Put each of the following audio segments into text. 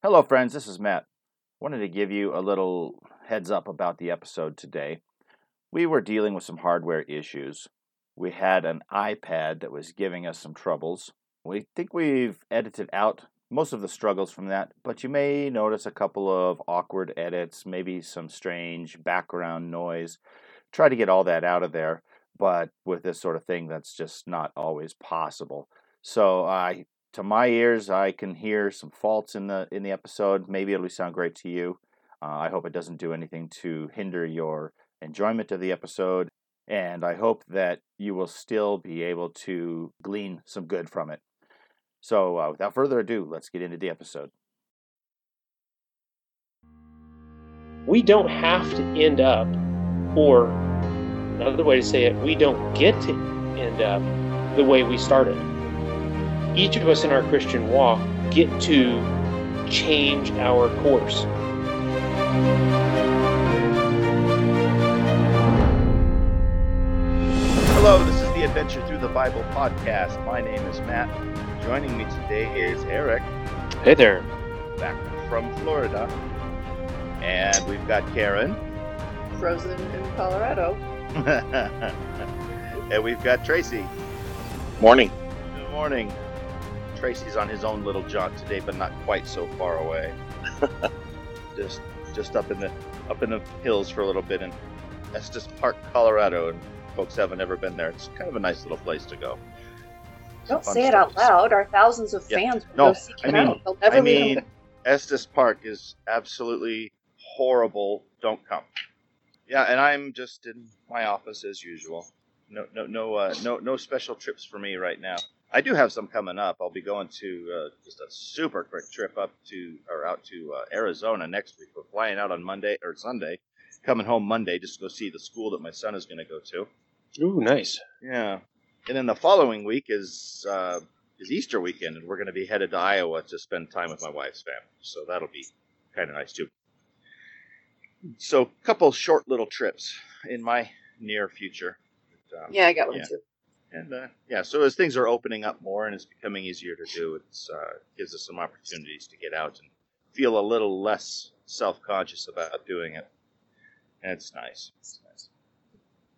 Hello, friends. This is Matt. Wanted to give you a little heads up about the episode today. We were dealing with some hardware issues. We had an iPad that was giving us some troubles. We think we've edited out most of the struggles from that, but you may notice a couple of awkward edits, maybe some strange background noise. Try to get all that out of there, but with this sort of thing, that's just not always possible. So I to my ears, I can hear some faults in the in the episode. Maybe it'll sound great to you. Uh, I hope it doesn't do anything to hinder your enjoyment of the episode, and I hope that you will still be able to glean some good from it. So, uh, without further ado, let's get into the episode. We don't have to end up, or another way to say it, we don't get to end up the way we started each of us in our Christian walk get to change our course. Hello, this is the Adventure Through the Bible podcast. My name is Matt. Joining me today is Eric. Hey there. Back from Florida. And we've got Karen. Frozen in Colorado. and we've got Tracy. Morning. Good morning. Tracy's on his own little jaunt today, but not quite so far away. just just up in the up in the hills for a little bit in Estes Park, Colorado, and folks haven't ever been there. It's kind of a nice little place to go. Don't say it out loud. Our thousands of Yeah. fans will No, go seek I it mean- out. They'll never I leave mean, Estes Park is absolutely horrible. Don't come. Yeah, and I'm just in my office as usual. No, no, no, uh, no, no special trips for me right now. I do have some coming up. I'll be going to uh, just a super quick trip up to or out to uh, Arizona next week. We're flying out on Monday or Sunday, coming home Monday just to go see the school that my son is going to go to. Ooh, nice. Yeah, and then the following week is uh, is Easter weekend, and we're going to be headed to Iowa to spend time with my wife's family. So that'll be kind of nice too. So, a couple short little trips in my near future. Um, Yeah, I got one yeah. too. And uh, yeah, so as things are opening up more and it's becoming easier to do, it uh, gives us some opportunities to get out and feel a little less self-conscious about doing it, and it's nice. It's nice.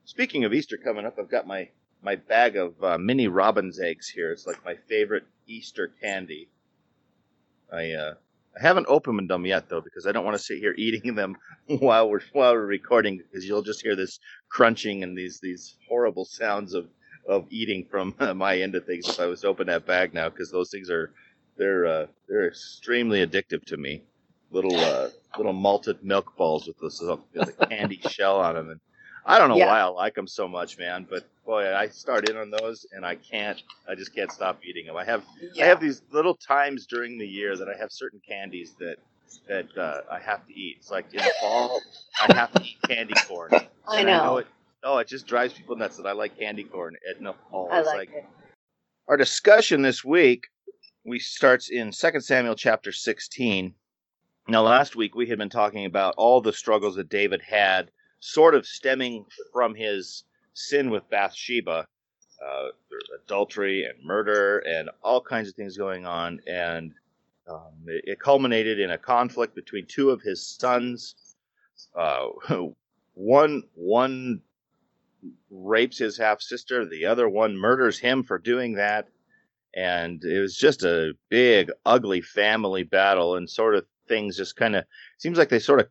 Speaking of Easter coming up, I've got my my bag of uh, mini robin's eggs here. It's like my favorite Easter candy. I uh, I haven't opened them yet though because I don't want to sit here eating them while we're while we're recording because you'll just hear this crunching and these these horrible sounds of of eating from my end of things if I was to open that bag now because those things are they're uh, they're extremely addictive to me. Little uh, little malted milk balls with this uh, with a candy shell on them, and I don't know Yeah. why I like them so much, man. But boy, I start in on those and I can't. I just can't stop eating them. I have I have these little times during the year that I have certain candies that that uh, I have to eat. It's like in the fall, I have to eat candy corn. I And know. it, oh, it just drives people nuts that I like candy corn in the fall. I It's like it. Our discussion this week we starts in 2 Samuel chapter 16. Now, last week we had been talking about all the struggles that David had, sort of stemming from his sin with Bathsheba, uh, adultery and murder, and all kinds of things going on. And um, it, it culminated in a conflict between two of his sons. Uh, one one rapes his half sister, the other one murders him for doing that. And it was just a big, ugly family battle, and sort of things just kind of seems like they sort of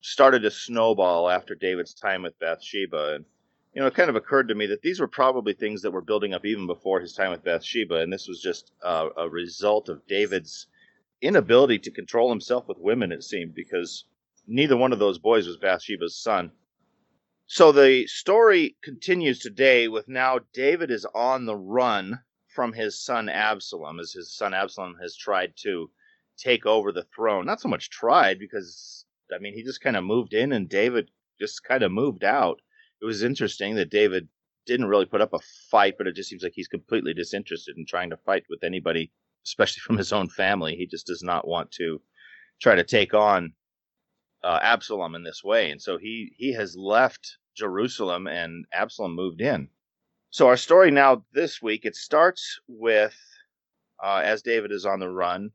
started to snowball after David's time with Bathsheba. And you know, it kind of occurred to me that these were probably things that were building up even before his time with Bathsheba, and this was just uh, a result of David's inability to control himself with women. It seemed because neither one of those boys was Bathsheba's son. So the story continues today with now David is on the run from his son Absalom, as his son Absalom has tried to take over the throne. Not so much tried, because, I mean, he just kind of moved in and David just kind of moved out. It was interesting that David didn't really put up a fight, but it just seems like he's completely disinterested in trying to fight with anybody, especially from his own family. He just does not want to try to take on uh, Absalom in this way. And so he, he has left Jerusalem and Absalom moved in. So our story now this week, it starts with uh, as David is on the run,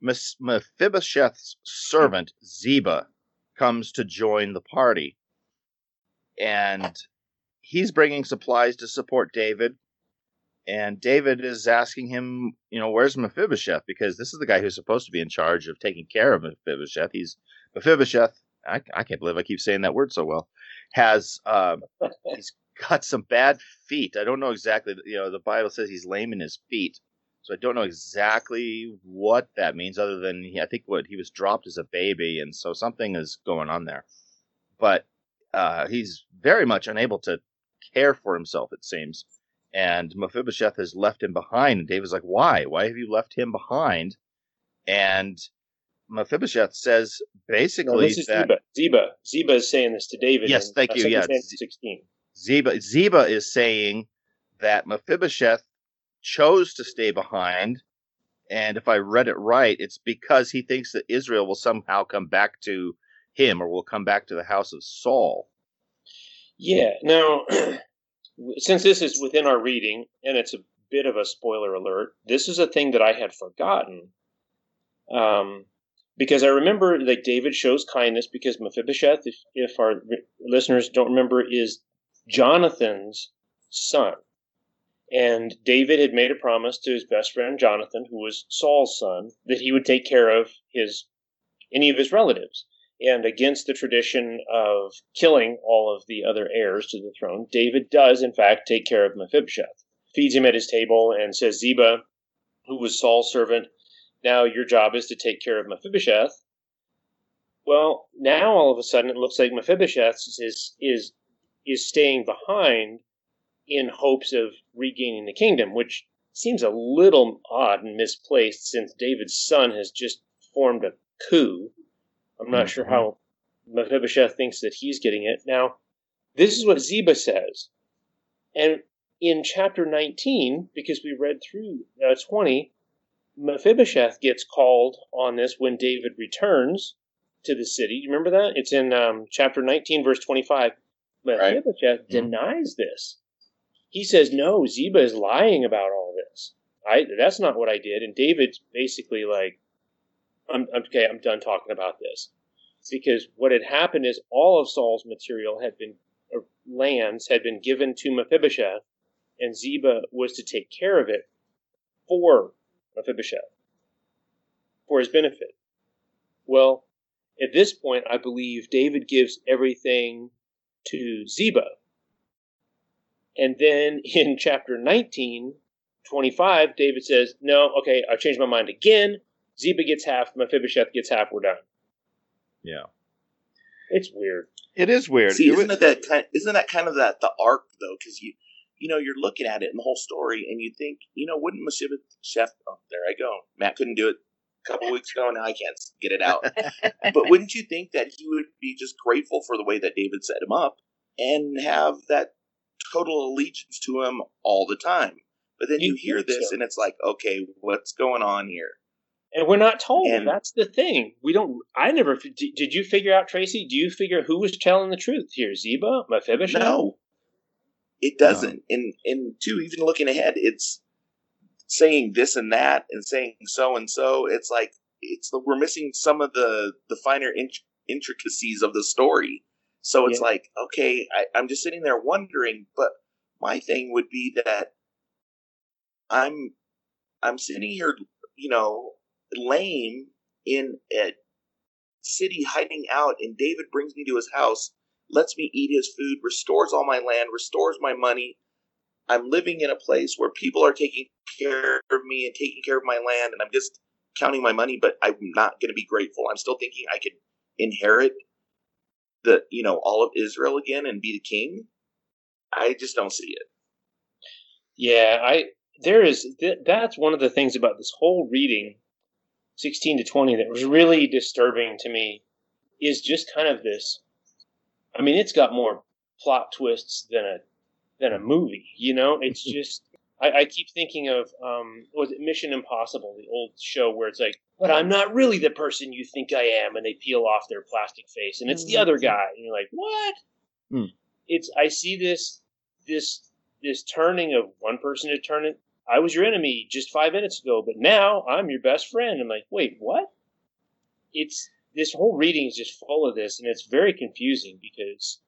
Mephibosheth's servant Ziba comes to join the party, and he's bringing supplies to support David. And David is asking him, you know, where's Mephibosheth? Because this is the guy who's supposed to be in charge of taking care of Mephibosheth. He's Mephibosheth. I, I can't believe I keep saying that word so well. Has uh, he's got some bad feet. I don't know exactly. You know, the Bible says he's lame in his feet, so I don't know exactly what that means. Other than he, I think what he was dropped as a baby, and so something is going on there. But uh, he's very much unable to care for himself. It seems and Mephibosheth has left him behind. And David's like, "Why? Why have you left him behind?" And Mephibosheth says basically no, this is that Ziba. Ziba. Ziba is saying this to David. Yes, in, thank you, 2 yeah. 16. Ziba Ziba is saying that Mephibosheth chose to stay behind, and if I read it right, it's because he thinks that Israel will somehow come back to him or will come back to the house of Saul. Yeah. Now, since this is within our reading, and it's a bit of a spoiler alert, this is a thing that I had forgotten. Um, because I remember that David shows kindness because Mephibosheth, if, if our listeners don't remember, is Jonathan's son. And David had made a promise to his best friend Jonathan, who was Saul's son, that he would take care of his any of his relatives. And against the tradition of killing all of the other heirs to the throne, David does, in fact, take care of Mephibosheth, feeds him at his table, and says, Ziba, who was Saul's servant, now your job is to take care of Mephibosheth. Well, now all of a sudden it looks like Mephibosheth is is is staying behind in hopes of regaining the kingdom, which seems a little odd and misplaced since David's son has just formed a coup. I'm not sure how Mephibosheth thinks that he's getting it. Now, this is what Ziba says. And in chapter 19, because we read through uh, 20, Mephibosheth gets called on this when David returns to the city. You remember that? It's in um, chapter 19, verse 25. Mephibosheth denies this. He says, No, Ziba is lying about all this. I, that's not what I did. And David's basically like, I'm, okay, I'm done talking about this. Because what had happened is all of Saul's material had been, lands had been given to Mephibosheth, and Ziba was to take care of it for Mephibosheth, for his benefit. Well, at this point, I believe David gives everything to Ziba. And then in chapter 19, 25, David says, No, okay, I changed my mind again. Ziba gets half, Mephibosheth gets half, we're done. Yeah, It's weird. it is weird. See, It isn't wa- it that kind? Isn't that kind of that the arc though? Because you, you know, you're looking at it in the whole story, and you think, you know, wouldn't Mephibosheth? Oh, there I go. Matt couldn't do it a couple weeks ago. Now I can't get it out. but wouldn't you think that he would be just grateful for the way that David set him up and have that total allegiance to him all the time? But then you, You hear this, so. and it's like, okay, what's going on here? And we're not told. And- That's the thing. We don't. I never. Did, did you figure out, Tracy? Do you figure who was telling the truth here? Ziba, Mephibosheth? No, it doesn't. And and two, even looking ahead, it's saying this and that, and saying so and so. It's like it's the, we're missing some of the the finer int- intricacies of the story. So it's Yeah. like, okay, I, I'm just sitting there wondering. But my thing would be that I'm I'm sitting here, you know, lame in a city hiding out, and David brings me to his house, lets me eat his food, restores all my land, restores my money. I'm living in a place where people are taking care of me and taking care of my land, and I'm just counting my money, but I'm not going to be grateful. I'm still thinking I could inherit the, you know, all of Israel again and be the king. I just don't see it. Yeah, I there is th- that's one of the things about this whole reading 16 to 20 that was really disturbing to me is just kind of this I mean, it's got more plot twists than a than a movie, you know? It's just I, I keep thinking of um was it Mission Impossible, the old show where it's like, but I'm not really the person you think I am and they peel off their plastic face and it's the other guy and you're like, What? Hmm. It's I see this this this turning of one person to turn it I was your enemy just five minutes ago, but now I'm your best friend. I'm like, wait, what? It's this whole reading is just full of this, and it's very confusing because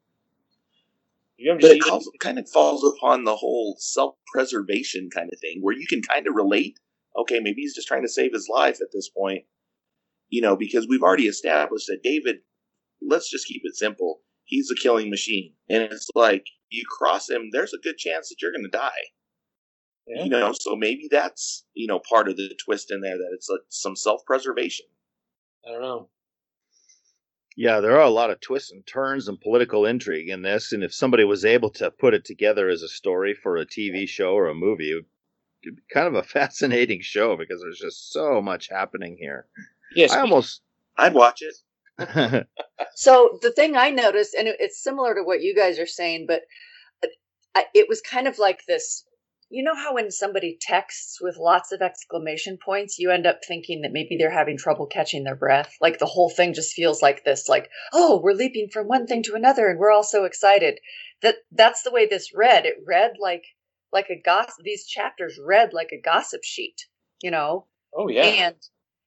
you but it calls, kind of falls upon the whole self-preservation kind of thing, where you can kind of relate. Okay, maybe he's just trying to save his life at this point, you know, because we've already established that David. Let's just keep it simple. He's a killing machine, and it's like you cross him, there's a good chance that you're going to die. Yeah. You know, so maybe that's you know part of the twist in there that it's like some self-preservation. I don't know. Yeah, there are a lot of twists and turns and political intrigue in this, and if somebody was able to put it together as a story for a TV show or a movie, it would be kind of a fascinating show because there's just so much happening here. Yes, I almost I'd watch it. so the thing I noticed, and it's similar to what you guys are saying, but uh, it was kind of like this you know how when somebody texts with lots of exclamation points, you end up thinking that maybe they're having trouble catching their breath? Like the whole thing just feels like this, like, oh, we're leaping from one thing to another and we're all so excited. That that's the way this read. It read like like a gossip these chapters read like a gossip sheet, you know? Oh yeah. And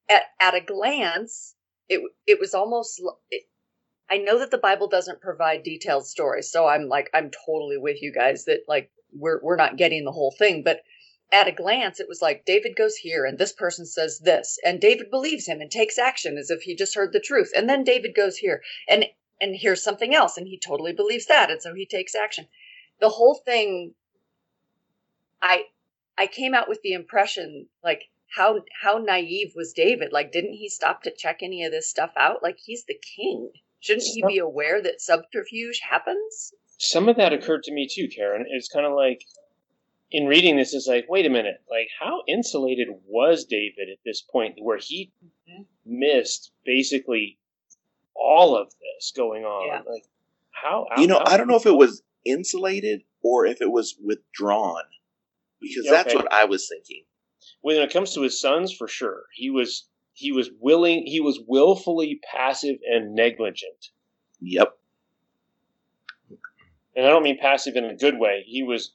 at at a glance, it it was almost it, I know that the Bible doesn't provide detailed stories, so I'm like I'm totally with you guys that like we're we're not getting the whole thing, but at a glance it was like David goes here and this person says this and David believes him and takes action as if he just heard the truth. And then David goes here and and hears something else and he totally believes that and so he takes action. The whole thing I I came out with the impression like how how naive was David? Like didn't he stop to check any of this stuff out? Like he's the king. Shouldn't he be aware that subterfuge happens? some of that occurred to me too, Karen. It's kind of like in reading this is like, wait a minute, like how insulated was David at this point where he mm-hmm. missed basically all of this going on? Yeah. Like how, how, You know, how, I don't know if it was insulated or if it was withdrawn. Because okay. that's what I was thinking. When it comes to his sons, for sure. He was he was willing he was willfully passive and negligent. Yep and I don't mean passive in a good way. He was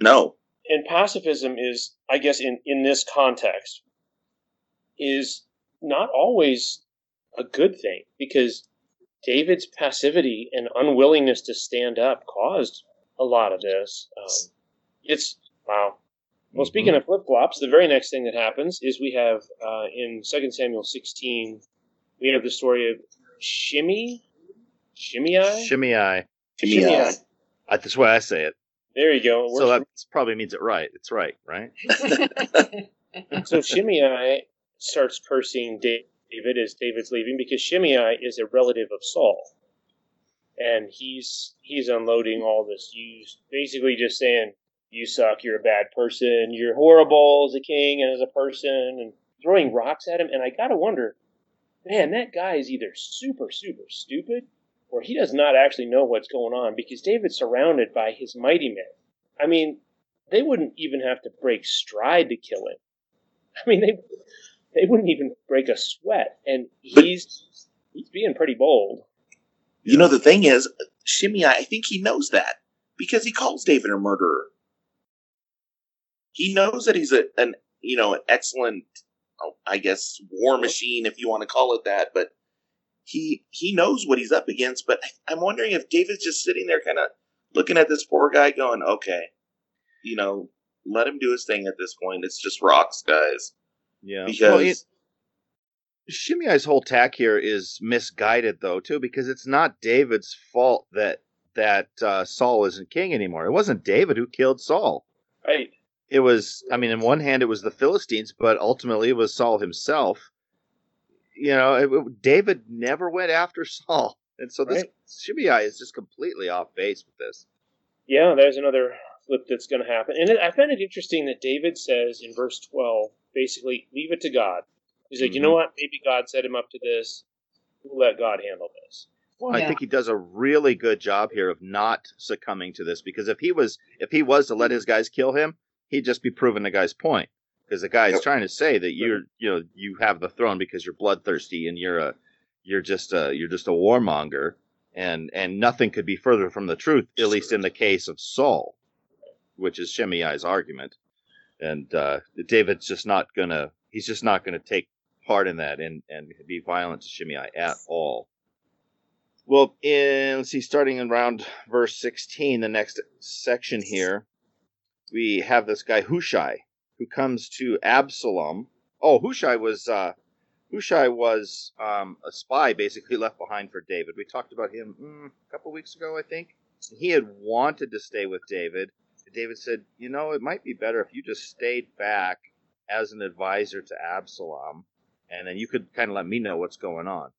no. And pacifism is, I guess, in in this context, is not always a good thing because David's passivity and unwillingness to stand up caused a lot of this. Um, it's wow. Well, mm-hmm. speaking of flip flops, the very next thing that happens is we have uh, in Second Samuel 16, we have the story of Shimei, Shimei, Shimei, Shimei. That's why I say it. There you go. So that probably means it right. It's right, right? so Shimei starts cursing David as David's leaving because Shimei is a relative of Saul, and he's he's unloading all this. You basically just saying you suck, you're a bad person, you're horrible as a king and as a person, and throwing rocks at him. And I gotta wonder, man, that guy is either super super stupid or he does not actually know what's going on because David's surrounded by his mighty men. I mean, they wouldn't even have to break stride to kill him. I mean, they they wouldn't even break a sweat, and he's but, he's being pretty bold. You know, the thing is, Shimei, I think he knows that because he calls David a murderer. He knows that he's a an you know an excellent, oh, I guess, war machine if you want to call it that, but he he knows what he's up against, but I'm wondering if David's just sitting there, kind of looking at this poor guy, going, "Okay, you know, let him do his thing at this point. It's just rocks, guys." Yeah, because well, Shimei's whole tack here is misguided, though, too, because it's not David's fault that that uh, Saul isn't king anymore. It wasn't David who killed Saul. Right. It was. I mean, in one hand, it was the Philistines, but ultimately, it was Saul himself you know, it, David never went after Saul, and so this right. Shimei is just completely off base with this. Yeah, there's another flip that's going to happen, and I find it interesting that David says in verse 12, basically, leave it to God. He's like, mm-hmm. you know what? Maybe God set him up to this. We'll let God handle this. Well, yeah. I think he does a really good job here of not succumbing to this because if he was if he was to let his guys kill him, he'd just be proving the guy's point because the guy is trying to say that you're you know you have the throne because you're bloodthirsty and you're a you're just a you're just a warmonger and and nothing could be further from the truth at least in the case of Saul which is Shimei's argument and uh, David's just not gonna. He's just not gonna take part in that and and be violent to Shimei at all. Well, in let's see, starting in around verse sixteen, the next section here, we have this guy Hushai who comes to Absalom. Oh, Hushai was uh, Hushai was um, a spy basically left behind for David. We talked about him mm, a couple weeks ago, I think. He had wanted to stay with David. David said, "You know, it might be better if you just stayed back as an advisor to Absalom, and then you could kind of let me know what's going on."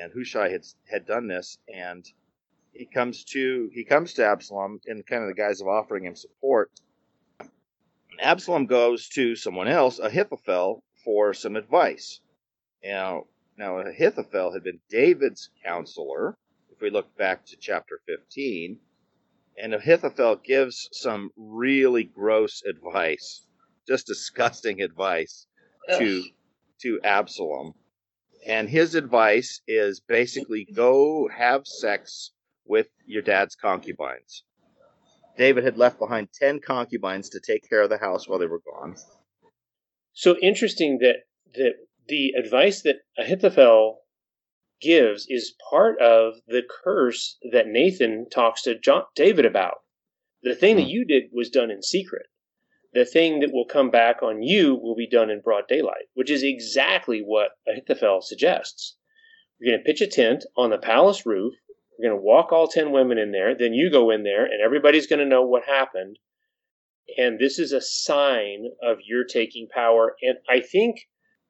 And Hushai had had done this, and he comes to he comes to Absalom in kind of the guise of offering him support. Absalom goes to someone else, Ahithophel, for some advice. Now, now Ahithophel had been David's counselor. If we look back to chapter 15, and Ahithophel gives some really gross advice, just disgusting advice to to Absalom. And his advice is basically go have sex with your dad's concubines. David had left behind 10 concubines to take care of the house while they were gone. So interesting that that the advice that Ahithophel gives is part of the curse that Nathan talks to John, David about. The thing that hmm. you did was done in secret. The thing that will come back on you will be done in broad daylight, which is exactly what Ahithophel suggests. You're going to pitch a tent on the palace roof. You're going to walk all 10 women in there. Then you go in there, and everybody's going to know what happened. And this is a sign of your taking power. And I think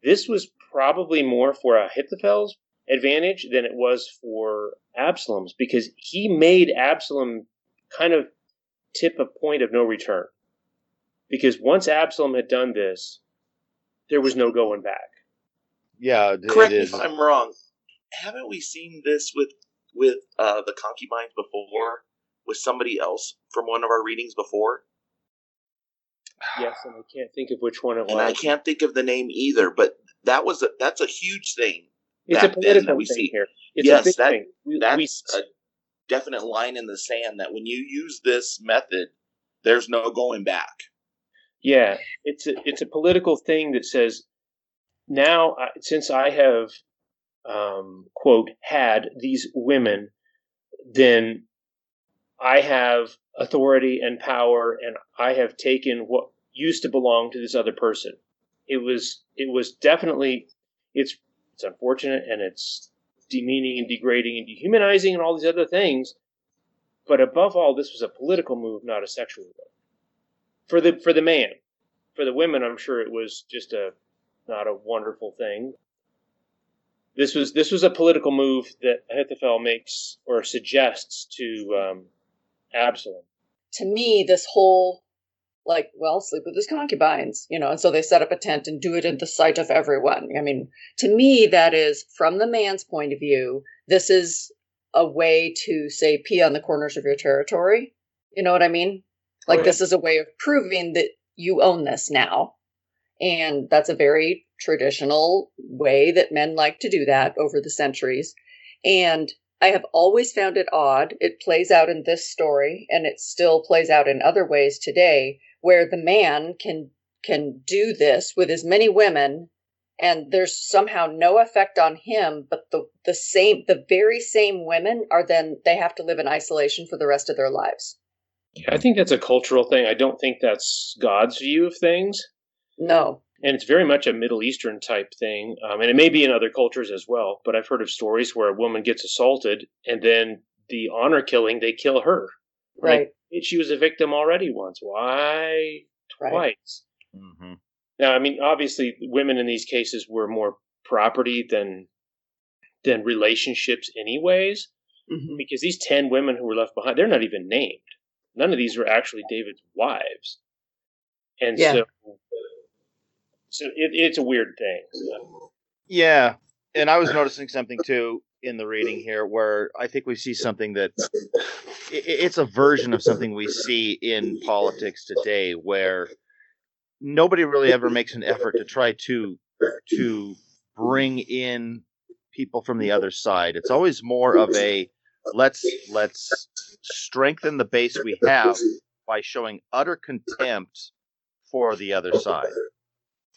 this was probably more for Ahithophel's advantage than it was for Absalom's because he made Absalom kind of tip a point of no return. Because once Absalom had done this, there was no going back. Yeah, correct me if I'm wrong. Haven't we seen this with with uh, the concubines before with somebody else from one of our readings before? Yes, and I can't think of which one it was. And I can't think of the name either, but that was a, that's a huge thing it's a political we thing see. here. It's yes, that, we, that's we, a definite line in the sand that when you use this method, there's no going back. Yeah, it's a it's a political thing that says now since I have um, quote had these women, then I have authority and power, and I have taken what used to belong to this other person. It was it was definitely it's it's unfortunate and it's demeaning and degrading and dehumanizing and all these other things. But above all, this was a political move, not a sexual one. For the for the man, for the women, I'm sure it was just a not a wonderful thing. This was this was a political move that Ahithophel makes or suggests to um, Absalom. To me, this whole like, well, sleep with his concubines, you know, and so they set up a tent and do it in the sight of everyone. I mean, to me, that is from the man's point of view, this is a way to say pee on the corners of your territory. You know what I mean? Like, oh, yeah. this is a way of proving that you own this now. And that's a very traditional way that men like to do that over the centuries. And I have always found it odd. It plays out in this story and it still plays out in other ways today where the man can can do this with as many women and there's somehow no effect on him but the the same the very same women are then they have to live in isolation for the rest of their lives yeah, i think that's a cultural thing i don't think that's god's view of things no and it's very much a middle eastern type thing um, and it may be in other cultures as well but i've heard of stories where a woman gets assaulted and then the honor killing they kill her right she was a victim already once. Why twice? Right. Mm-hmm. Now, I mean, obviously, women in these cases were more property than than relationships, anyways. Mm-hmm. Because these ten women who were left behind, they're not even named. None of these were actually David's wives, and yeah. so it, it's a weird thing. So. Yeah, and I was noticing something too in the reading here where I think we see something that it's a version of something we see in politics today where nobody really ever makes an effort to try to to bring in people from the other side. It's always more of a let's let's strengthen the base we have by showing utter contempt for the other side.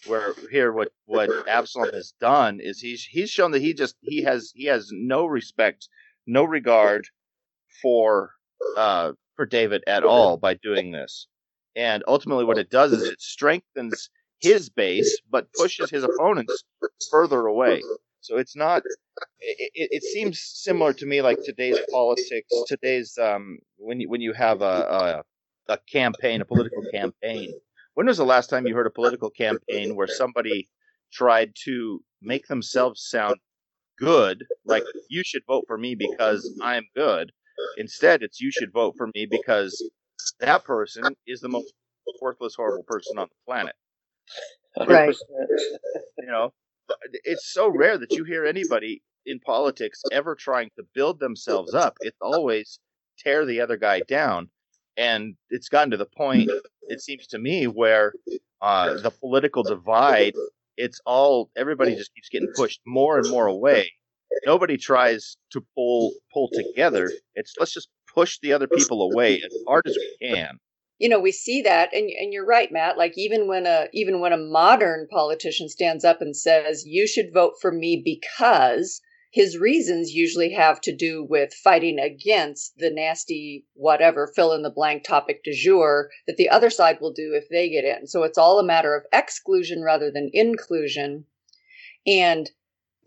Where here, what what Absalom has done is he's he's shown that he just he has he has no respect, no regard for uh, for David at all by doing this. And ultimately, what it does is it strengthens his base, but pushes his opponents further away. So it's not. It, it, seems similar to me like today's politics. Today's um, when you when you have a, a a campaign, a political campaign. When was the last time you heard a political campaign where somebody tried to make themselves sound good, like you should vote for me because I'm good, Instead, it's you should vote for me because that person is the most worthless, horrible person on the planet. Right. you know, it's so rare that you hear anybody in politics ever trying to build themselves up. It's always tear the other guy down. And it's gotten to the point, it seems to me, where uh, the political divide, it's all, everybody just keeps getting pushed more and more away nobody tries to pull pull together. It's let's just push the other people away as hard as we can. You know, we see that, and and you're right, Matt. Like even when a even when a modern politician stands up and says, "You should vote for me because," his reasons usually have to do with fighting against the nasty whatever fill in the blank topic du jour that the other side will do if they get in. So it's all a matter of exclusion rather than inclusion. And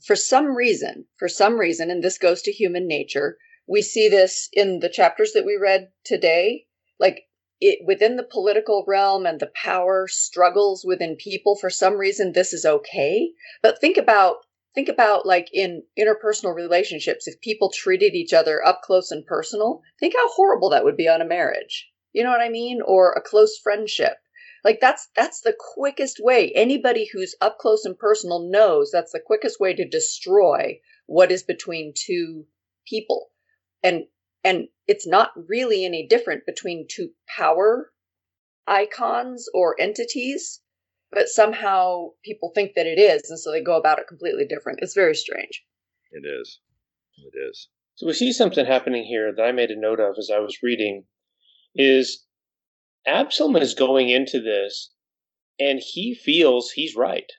for some reason, for some reason, and this goes to human nature, we see this in the chapters that we read today. Like it, within the political realm and the power struggles within people, for some reason, this is okay. But think about think about like in interpersonal relationships if people treated each other up close and personal think how horrible that would be on a marriage you know what i mean or a close friendship like that's that's the quickest way. Anybody who's up close and personal knows that's the quickest way to destroy what is between two people. And and it's not really any different between two power icons or entities, but somehow people think that it is, and so they go about it completely different. It's very strange. It is. It is. So we see something happening here that I made a note of as I was reading is Absalom is going into this and he feels he's right.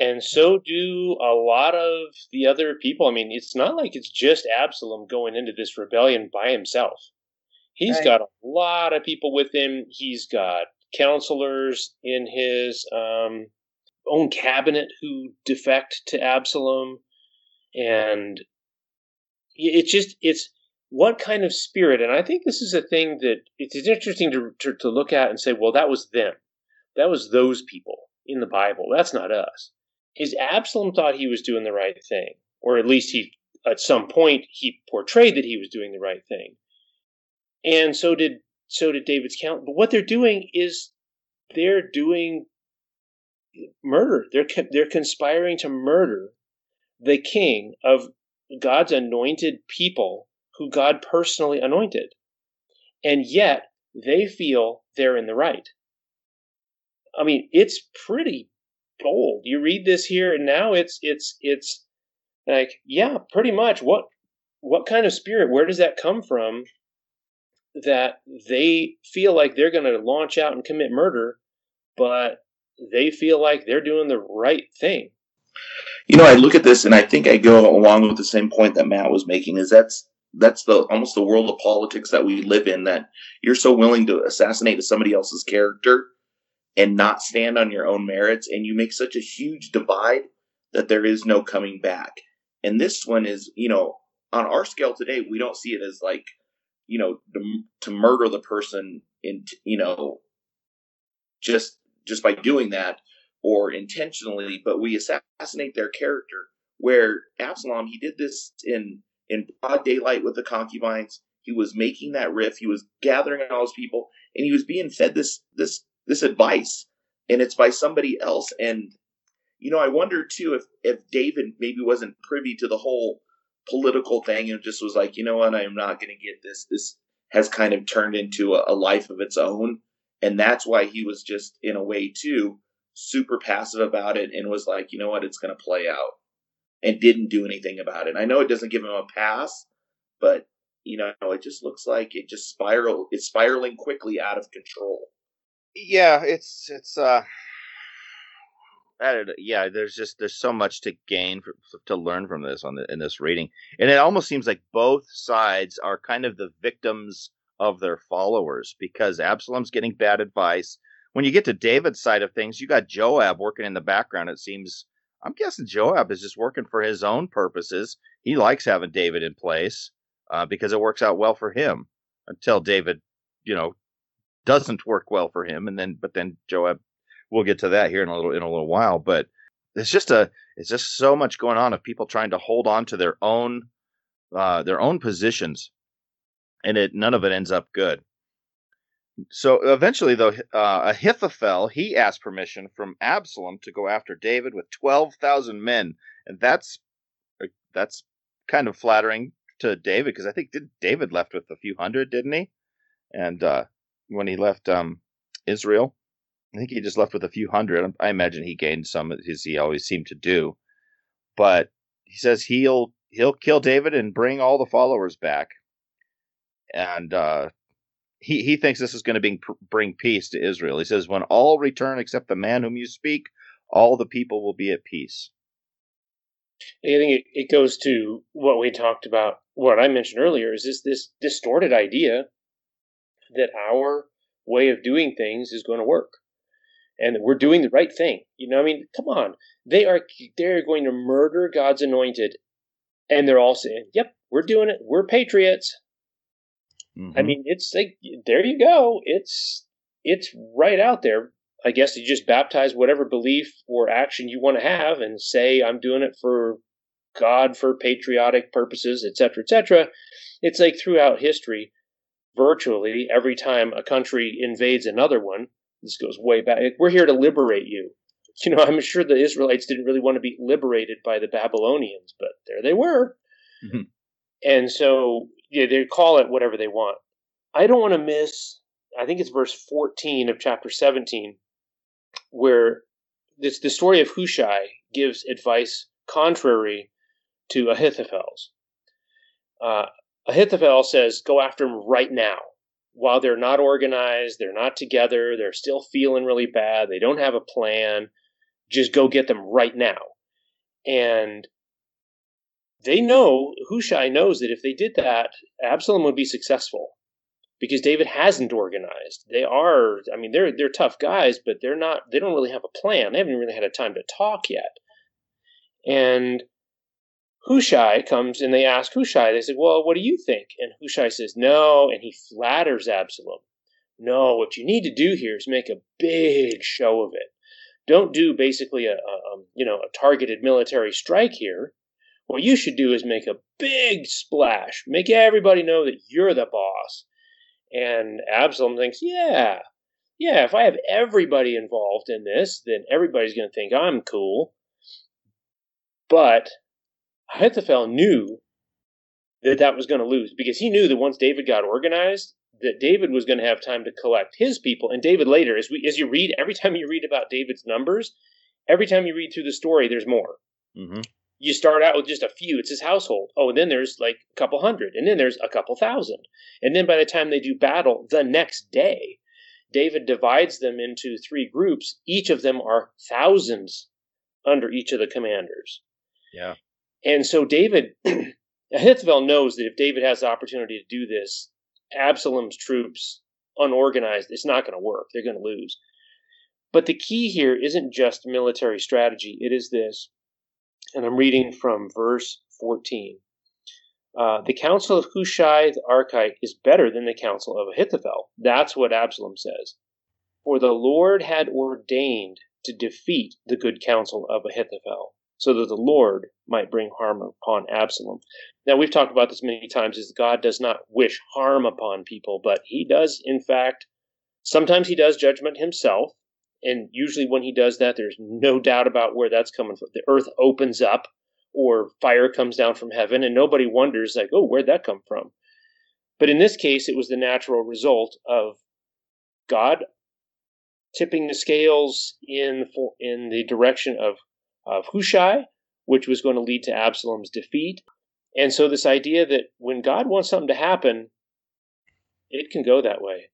And so do a lot of the other people. I mean, it's not like it's just Absalom going into this rebellion by himself. He's right. got a lot of people with him. He's got counselors in his um, own cabinet who defect to Absalom. And it's just, it's, what kind of spirit? And I think this is a thing that it's interesting to, to, to look at and say, well, that was them. That was those people in the Bible. That's not us. Is Absalom thought he was doing the right thing, or at least he, at some point, he portrayed that he was doing the right thing, and so did so did David's count. But what they're doing is they're doing murder. They're they're conspiring to murder the king of God's anointed people who God personally anointed. And yet they feel they're in the right. I mean, it's pretty bold. You read this here and now it's it's it's like, yeah, pretty much what what kind of spirit, where does that come from that they feel like they're going to launch out and commit murder, but they feel like they're doing the right thing. You know, I look at this and I think I go along with the same point that Matt was making is that's that's the almost the world of politics that we live in that you're so willing to assassinate somebody else's character and not stand on your own merits and you make such a huge divide that there is no coming back and this one is you know on our scale today we don't see it as like you know to, to murder the person in you know just just by doing that or intentionally but we assassinate their character where absalom he did this in in broad daylight with the concubines. He was making that riff. He was gathering all his people, and he was being fed this this this advice, and it's by somebody else. And you know, I wonder too if if David maybe wasn't privy to the whole political thing and just was like, you know what, I'm not going to get this. This has kind of turned into a, a life of its own, and that's why he was just in a way too super passive about it and was like, you know what, it's going to play out and didn't do anything about it. I know it doesn't give him a pass, but you know, it just looks like it just spiral it's spiraling quickly out of control. Yeah, it's it's uh yeah, there's just there's so much to gain for, to learn from this on the, in this reading, and it almost seems like both sides are kind of the victims of their followers because Absalom's getting bad advice. When you get to David's side of things, you got Joab working in the background. It seems I'm guessing Joab is just working for his own purposes. He likes having David in place uh, because it works out well for him until David, you know, doesn't work well for him, and then but then Joab we'll get to that here in a little in a little while. But it's just a it's just so much going on of people trying to hold on to their own uh, their own positions, and it none of it ends up good. So eventually, though, uh, Ahithophel he asked permission from Absalom to go after David with twelve thousand men, and that's uh, that's kind of flattering to David because I think did David left with a few hundred, didn't he? And uh, when he left um, Israel, I think he just left with a few hundred. I imagine he gained some as he always seemed to do. But he says he'll he'll kill David and bring all the followers back. And uh, he he thinks this is going to bring bring peace to Israel. He says when all return except the man whom you speak, all the people will be at peace. I think it, it goes to what we talked about. What I mentioned earlier is this this distorted idea that our way of doing things is going to work and we're doing the right thing. You know, I mean, come on. They are they're going to murder God's anointed, and they're all saying, "Yep, we're doing it. We're patriots." Mm-hmm. I mean, it's like there you go. It's it's right out there. I guess you just baptize whatever belief or action you want to have, and say, "I'm doing it for God, for patriotic purposes, etc., etc." It's like throughout history, virtually every time a country invades another one, this goes way back. We're here to liberate you. You know, I'm sure the Israelites didn't really want to be liberated by the Babylonians, but there they were. Mm-hmm. And so, yeah, they call it whatever they want. I don't want to miss, I think it's verse 14 of chapter 17, where this, the story of Hushai gives advice contrary to Ahithophel's. Uh, Ahithophel says, Go after him right now while they're not organized, they're not together, they're still feeling really bad, they don't have a plan, just go get them right now. And they know, Hushai knows that if they did that, Absalom would be successful because David hasn't organized. They are, I mean, they're they're tough guys, but they're not. They don't really have a plan. They haven't really had a time to talk yet. And Hushai comes and they ask Hushai, they say, Well, what do you think? And Hushai says, No, and he flatters Absalom. No, what you need to do here is make a big show of it. Don't do basically a, a um, you know a targeted military strike here. What you should do is make a big splash, make everybody know that you're the boss. And Absalom thinks, yeah, yeah, if I have everybody involved in this, then everybody's going to think I'm cool. But Ahithophel knew that that was going to lose because he knew that once David got organized, that David was going to have time to collect his people. And David later, as we as you read, every time you read about David's numbers, every time you read through the story, there's more. Mm-hmm. You start out with just a few; it's his household. Oh, and then there's like a couple hundred, and then there's a couple thousand, and then by the time they do battle the next day, David divides them into three groups. Each of them are thousands under each of the commanders. Yeah. And so David, Ahithophel knows that if David has the opportunity to do this, Absalom's troops, unorganized, it's not going to work. They're going to lose. But the key here isn't just military strategy, it is this. And I'm reading from verse 14. Uh, the counsel of Hushai the Archite is better than the counsel of Ahithophel. That's what Absalom says. For the Lord had ordained to defeat the good counsel of Ahithophel so that the Lord might bring harm upon Absalom. Now, we've talked about this many times is God does not wish harm upon people, but he does, in fact, sometimes he does judgment himself. And usually, when he does that, there's no doubt about where that's coming from. The earth opens up, or fire comes down from heaven, and nobody wonders, like, oh, where'd that come from? But in this case, it was the natural result of God tipping the scales in in the direction of of Hushai, which was going to lead to Absalom's defeat. And so, this idea that when God wants something to happen, it can go that way.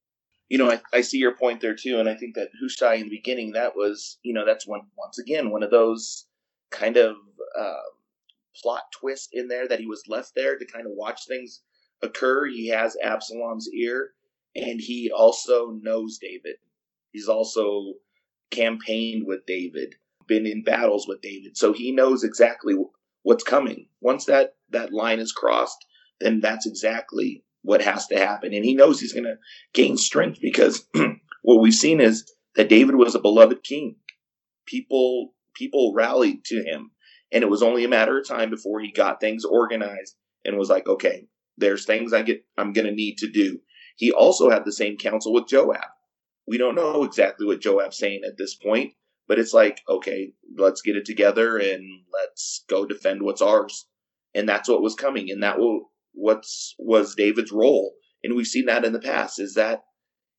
you know, I, I see your point there too, and I think that Hushai in the beginning that was, you know, that's one once again one of those kind of uh, plot twist in there that he was left there to kind of watch things occur. He has Absalom's ear, and he also knows David. He's also campaigned with David, been in battles with David, so he knows exactly what's coming. Once that that line is crossed, then that's exactly what has to happen, and he knows he's going to gain strength because what we've seen is that David was a beloved king. People people rallied to him, and it was only a matter of time before he got things organized and was like, okay, there's things I get I'm going to need to do. He also had the same counsel with Joab. We don't know exactly what Joab's saying at this point, but it's like, okay, let's get it together and let's go defend what's ours. And that's what was coming, and that will what's was David's role. And we've seen that in the past is that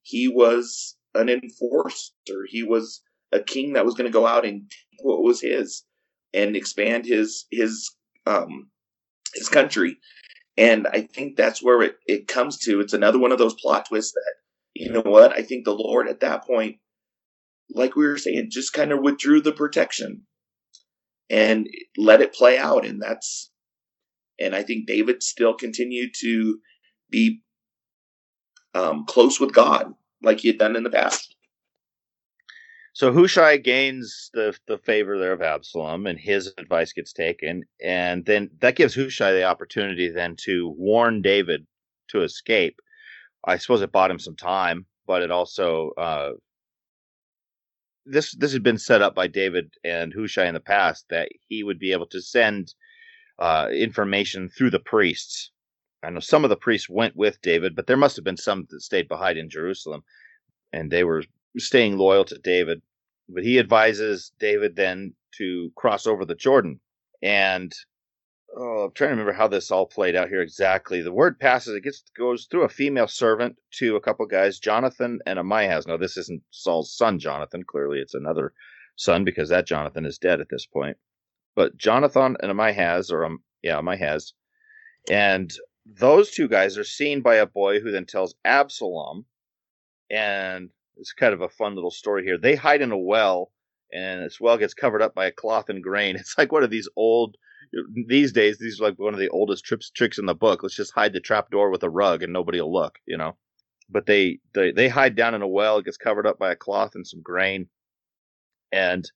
he was an enforcer. He was a king that was going to go out and take what was his and expand his his um his country. And I think that's where it, it comes to. It's another one of those plot twists that, you know what, I think the Lord at that point, like we were saying, just kind of withdrew the protection and let it play out. And that's, and I think David still continued to be um, close with God like he had done in the past. So Hushai gains the the favor there of Absalom, and his advice gets taken, and then that gives Hushai the opportunity then to warn David to escape. I suppose it bought him some time, but it also uh, this this had been set up by David and Hushai in the past that he would be able to send uh, information through the priests. I know some of the priests went with David, but there must have been some that stayed behind in Jerusalem, and they were staying loyal to David. But he advises David then to cross over the Jordan. And oh, I'm trying to remember how this all played out here exactly. The word passes, it gets goes through a female servant to a couple guys, Jonathan and Ahimaaz. Now, this isn't Saul's son, Jonathan. Clearly, it's another son because that Jonathan is dead at this point. But Jonathan and Ahimaaz, or um, yeah, Ahimaaz, and those two guys are seen by a boy who then tells Absalom, and it's kind of a fun little story here. They hide in a well, and this well gets covered up by a cloth and grain. It's like one of these old. These days, these are like one of the oldest trips, tricks in the book. Let's just hide the trap door with a rug, and nobody will look, you know. But they, they they hide down in a well. It gets covered up by a cloth and some grain, and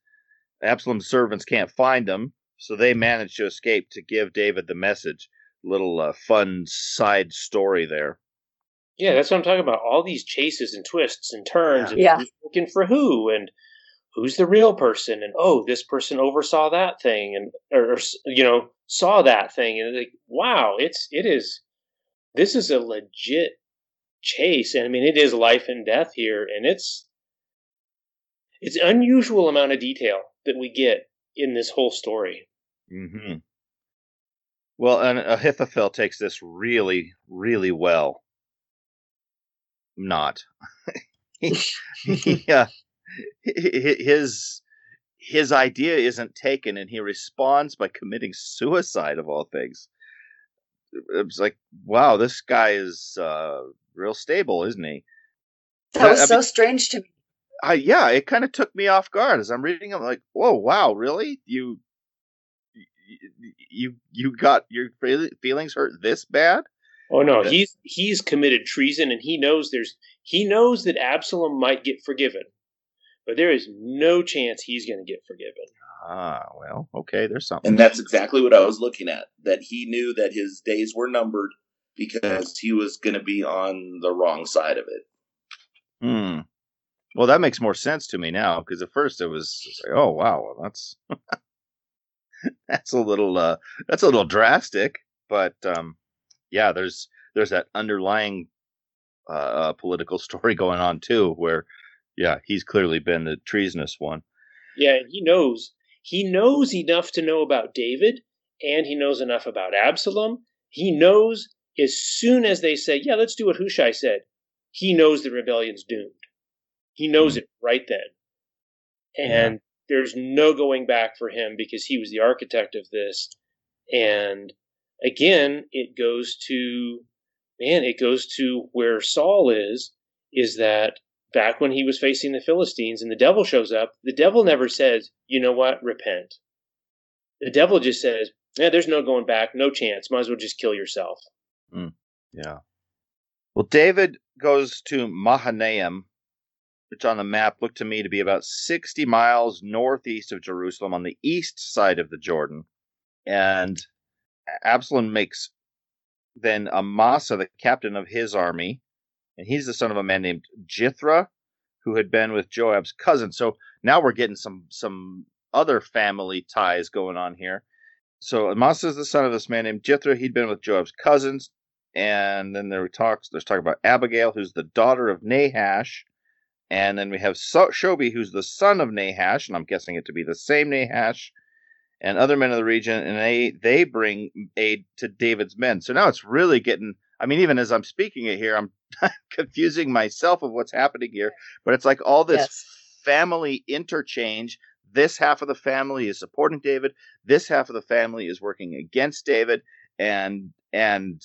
Absalom's servants can't find them, so they manage to escape to give David the message. Little uh, fun side story there. Yeah, that's what I'm talking about. All these chases and twists and turns, and Yeah. looking for who, and who's the real person, and oh, this person oversaw that thing, and or, or you know saw that thing, and like, wow, it's it is this is a legit chase, and I mean it is life and death here, and it's it's unusual amount of detail that we get in this whole story. mm-hmm. Well, and Ahithophel takes this really, really well. Not. he, he, uh, his his idea isn't taken, and he responds by committing suicide of all things. It's like, wow, this guy is uh, real stable, isn't he? That was I so mean- strange to me. I yeah, it kind of took me off guard as I'm reading. I'm like, whoa, wow, really? You you you got your feelings hurt this bad? Oh no, he's he's committed treason, and he knows there's he knows that Absalom might get forgiven, but there is no chance he's going to get forgiven. Ah, well, okay, there's something. And that's exactly what I was looking at. That he knew that his days were numbered because he was going to be on the wrong side of it. Hmm. Well, that makes more sense to me now because at first it was like, oh wow, well, that's that's a little uh that's a little drastic, but um yeah, there's there's that underlying uh, uh political story going on too where yeah, he's clearly been the treasonous one. Yeah, and he knows he knows enough to know about David, and he knows enough about Absalom. He knows as soon as they say, "Yeah, let's do what Hushai said," he knows the rebellion's doomed. He knows hmm. it right then, and there's no going back for him because he was the architect of this. And again, it goes to man, it goes to where Saul is is that back when he was facing the Philistines and the devil shows up, the devil never says, you know what, repent. The devil just says, yeah, there's no going back, no chance. Might as well just kill yourself. Mm, yeah. Well, David goes to Mahanaim, which on the map looked to me to be about 60 miles northeast of Jerusalem on the east side of the Jordan. And Absalom makes then Amasa the captain of his army, and he's the son of a man named Jithra, who had been with Joab's cousin. So now we're getting some some other family ties going on here. So Amasa is the son of this man named Jithra. He'd been with Joab's cousins, and then there talks. There's talk about Abigail, who's the daughter of Nahash, and then we have so- Shobi, who's the son of Nahash, and I'm guessing it to be the same Nahash, and other men of the region, and they they bring aid to David's men. So now it's really getting. I mean, even as I'm speaking it here, I'm confusing myself of what's happening here. But it's like all this yes. family interchange. This half of the family is supporting David. This half of the family is working against David, and and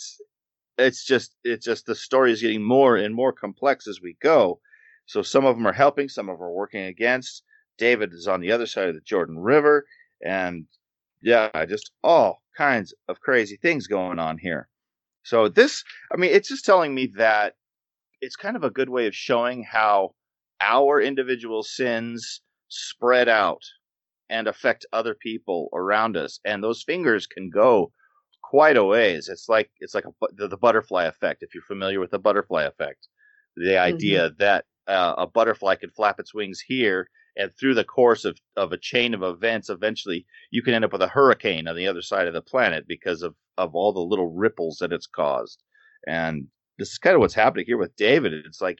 it's just it's just the story is getting more and more complex as we go. So some of them are helping, some of them are working against. David is on the other side of the Jordan River, and yeah, just all kinds of crazy things going on here. So this, I mean, it's just telling me that it's kind of a good way of showing how our individual sins spread out and affect other people around us, and those fingers can go quite a ways. It's like it's like a, the, the butterfly effect. If you're familiar with the butterfly effect, the idea mm-hmm. that uh, a butterfly can flap its wings here, and through the course of, of a chain of events, eventually you can end up with a hurricane on the other side of the planet because of, of all the little ripples that it's caused. And this is kind of what's happening here with David. It's like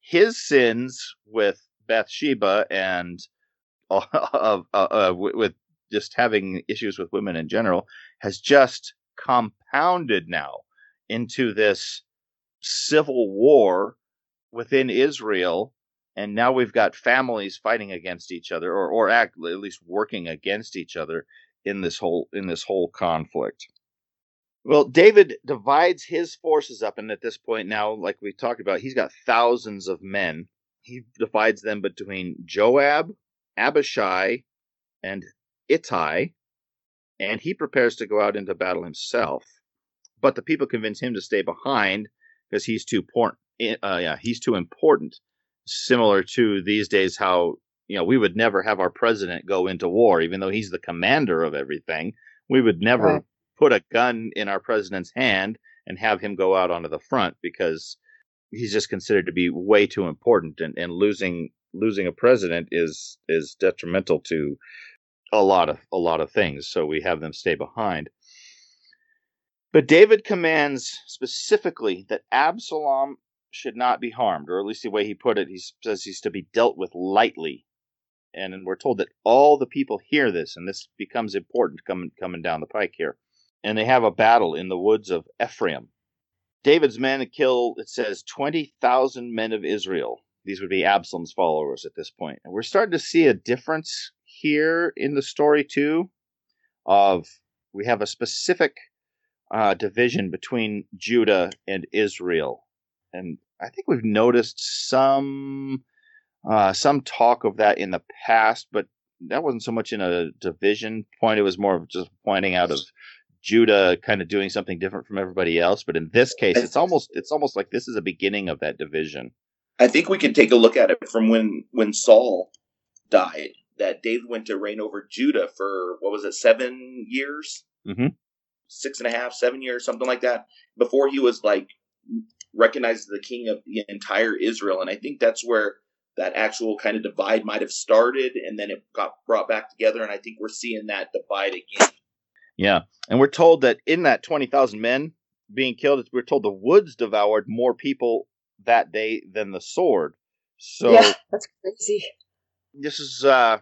his sins with Bathsheba and uh, uh, uh, with just having issues with women in general has just compounded now into this civil war within Israel, and now we've got families fighting against each other, or or act, at least working against each other in this whole in this whole conflict. Well, David divides his forces up, and at this point now, like we talked about, he's got thousands of men. He divides them between Joab, Abishai, and Ittai, and he prepares to go out into battle himself. But the people convince him to stay behind because he's too important uh, yeah, he's too important. Similar to these days, how you know we would never have our president go into war, even though he's the commander of everything. We would never right. Put a gun in our president's hand and have him go out onto the front because he's just considered to be way too important, and, and losing losing a president is is detrimental to a lot of a lot of things. So we have them stay behind. But David commands specifically that Absalom should not be harmed, or at least the way he put it, he says he's to be dealt with lightly. And we're told that all the people hear this, and this becomes important coming coming down the pike here. And they have a battle in the woods of Ephraim. David's men kill, it says, 20,000 men of Israel. These would be Absalom's followers at this point. And we're starting to see a difference here in the story, too, of we have a specific uh, division between Judah and Israel. And I think we've noticed some uh, some talk of that in the past, but that wasn't so much in a division point. It was more of just pointing out of Judah kind of doing something different from everybody else. But in this case, it's almost it's almost like this is a beginning of that division. I think we can take a look at it from when when Saul died. That David went to reign over Judah for what was it, seven years, mm-hmm. six and a half, seven years, something like that. Before he was like recognized as the king of the entire Israel. And I think that's where that actual kind of divide might have started and then it got brought back together. And I think we're seeing that divide again. Yeah. And we're told that in that 20,000 men being killed, we're told the woods devoured more people that day than the sword. So yeah, that's crazy. This is, uh,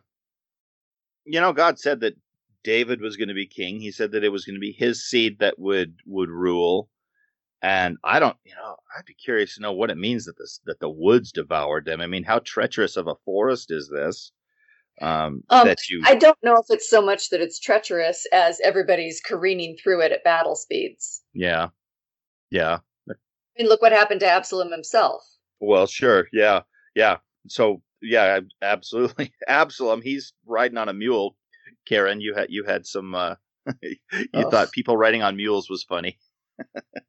you know, God said that David was going to be king. He said that it was going to be his seed that would would rule. And I don't, you know, I'd be curious to know what it means that this that the woods devoured them. I mean, how treacherous of a forest is this? Um, um, that you, I don't know if it's so much that it's treacherous as everybody's careening through it at battle speeds. Yeah, yeah. I mean, look what happened to Absalom himself. Well, sure. Yeah. Yeah. So, yeah, absolutely. Absalom, he's riding on a mule. Karen, you had you had some uh you oh. thought people riding on mules was funny.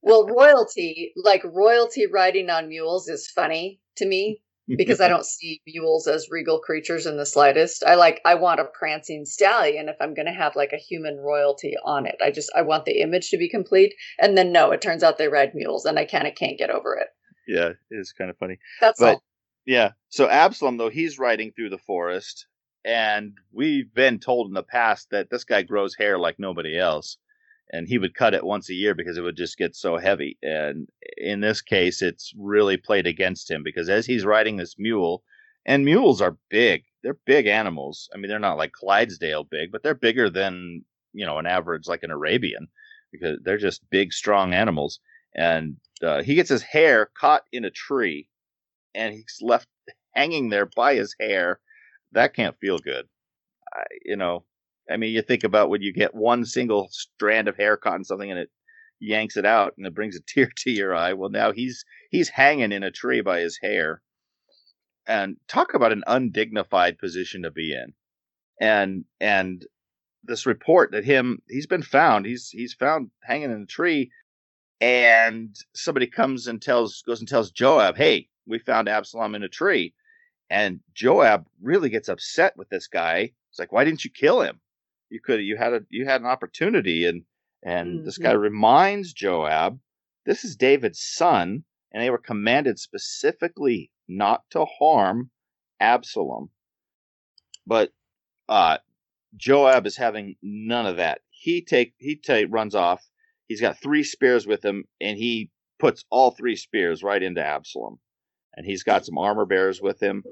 well, royalty, like royalty riding on mules is funny to me because I don't see mules as regal creatures in the slightest. I like I want a prancing stallion if I'm going to have like a human royalty on it. I just I want the image to be complete and then no, it turns out they ride mules and I kind of can't get over it. Yeah, it is kind of funny. That's but, all. Yeah. So Absalom though he's riding through the forest and we've been told in the past that this guy grows hair like nobody else and he would cut it once a year because it would just get so heavy. And in this case, it's really played against him because as he's riding this mule, and mules are big, they're big animals. I mean, they're not like Clydesdale big, but they're bigger than you know an average like an Arabian because they're just big, strong animals. And uh, he gets his hair caught in a tree, and he's left hanging there by his hair. That can't feel good. I, you know, I mean, you think about when you get one single strand of hair caught in something and it yanks it out and it brings a tear to your eye. Well, now he's he's hanging in a tree by his hair. And talk about an undignified position to be in. And and this report that him he's been found, he's he's found hanging in a tree and somebody comes and tells goes and tells Joab, "Hey, we found Absalom in a tree." And Joab really gets upset with this guy. It's like, "Why didn't you kill him?" You could you had a you had an opportunity and and mm-hmm. this guy reminds Joab this is David's son and they were commanded specifically not to harm Absalom. But uh Joab is having none of that. He take he take runs off. He's got three spears with him and he puts all three spears right into Absalom. And he's got some armor bearers with him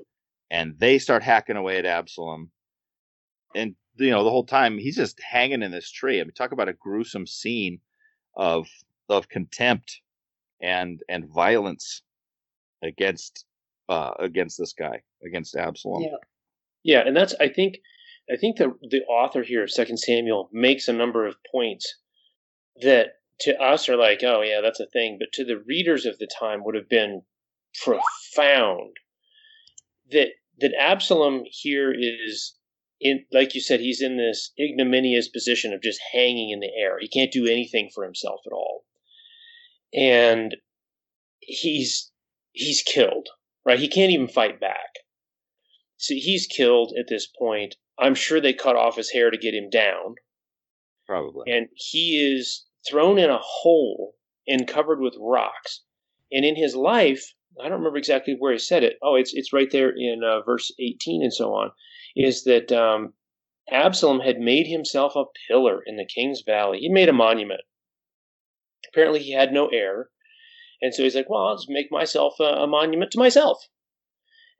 and they start hacking away at Absalom. And you know the whole time he's just hanging in this tree. I mean, talk about a gruesome scene of of contempt and and violence against uh against this guy against Absalom. Yeah, yeah, and that's I think I think the the author here of Second Samuel makes a number of points that to us are like, oh yeah, that's a thing, but to the readers of the time would have been profound. That that Absalom here is in like you said, he's in this ignominious position of just hanging in the air. He can't do anything for himself at all. And he's he's killed, right? He can't even fight back. So he's killed at this point. I'm sure they cut off his hair to get him down. Probably. And he is thrown in a hole and covered with rocks. And in his life, I don't remember exactly where he said it. Oh, it's it's right there in uh, verse 18 and so on is that um, Absalom had made himself a pillar in the king's valley. He made a monument. Apparently, he had no heir. And so he's like, well, I'll just make myself a, a monument to myself.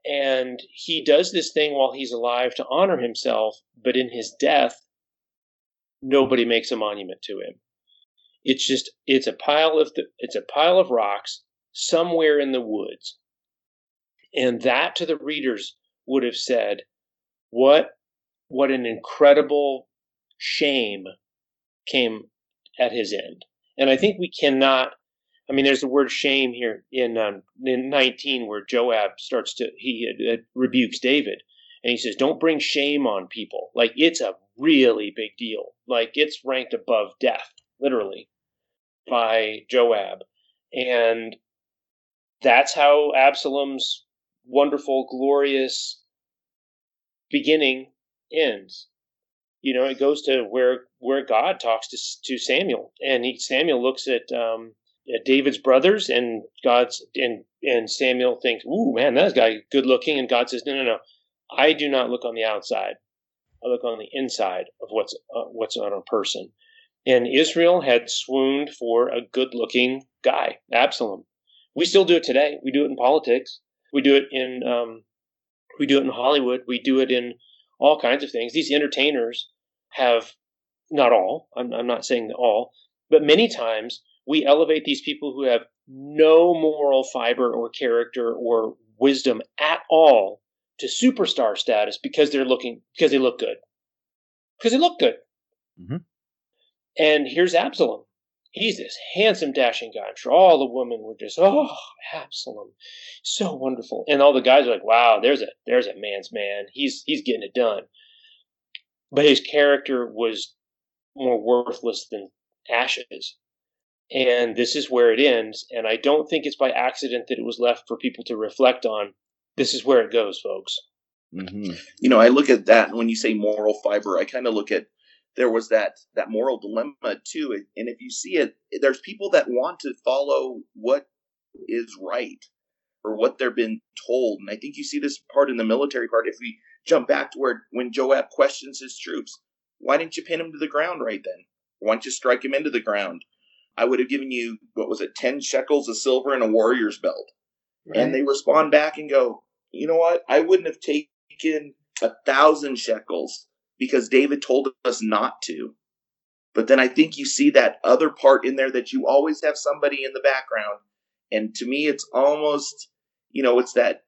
And he does this thing while he's alive to honor himself, but in his death, nobody makes a monument to him. It's just it's a pile of the, it's a pile of rocks somewhere in the woods. And that to the readers would have said, what what an incredible shame came at his end. And I think we cannot. I mean, there's the word shame here in um, in 19 where Joab starts to he uh, rebukes David and he says, "Don't bring shame on people." Like it's a really big deal. Like it's ranked above death, literally, by Joab, and that's how Absalom's wonderful, glorious beginning ends. You know, it goes to where where God talks to to Samuel, and he, Samuel looks at um, at David's brothers, and God's and and Samuel thinks, "Ooh, man, that guy good looking," and God says, "No, no, no, I do not look on the outside. I look on the inside of what's uh, what's on a person." And Israel had swooned for a good looking guy, Absalom. We still do it today. We do it in politics. We do it in um, we do it in Hollywood. We do it in all kinds of things. These entertainers have not all. I'm, I'm not saying all, but many times we elevate these people who have no moral fiber or character or wisdom at all to superstar status because they're looking because they look good because they look good mm-hmm. and here's absalom he's this handsome, dashing guy. I'm sure all the women were just, oh, Absalom, so wonderful. And all the guys are like, wow, there's a there's a man's man. He's he's getting it done. But his character was more worthless than ashes. And this is where it ends. And I don't think it's by accident that it was left for people to reflect on. This is where it goes, folks. Mm-hmm. You know, I look at that and when you say moral fiber, I kind of look at there was that that moral dilemma too and if you see it there's people that want to follow what is right or what they're been told and i think you see this part in the military part. If we jump back to where when joab questions his troops why didn't you pin him to the ground right then? Why don't you strike him into the ground? I would have given you what was it 10 shekels of silver and a warrior's belt. Right. and they respond back and go you know what? I wouldn't have taken a thousand shekels because David told us not to. But then I think you see that other part in there that you always have somebody in the background. And to me, it's almost, you know, it's that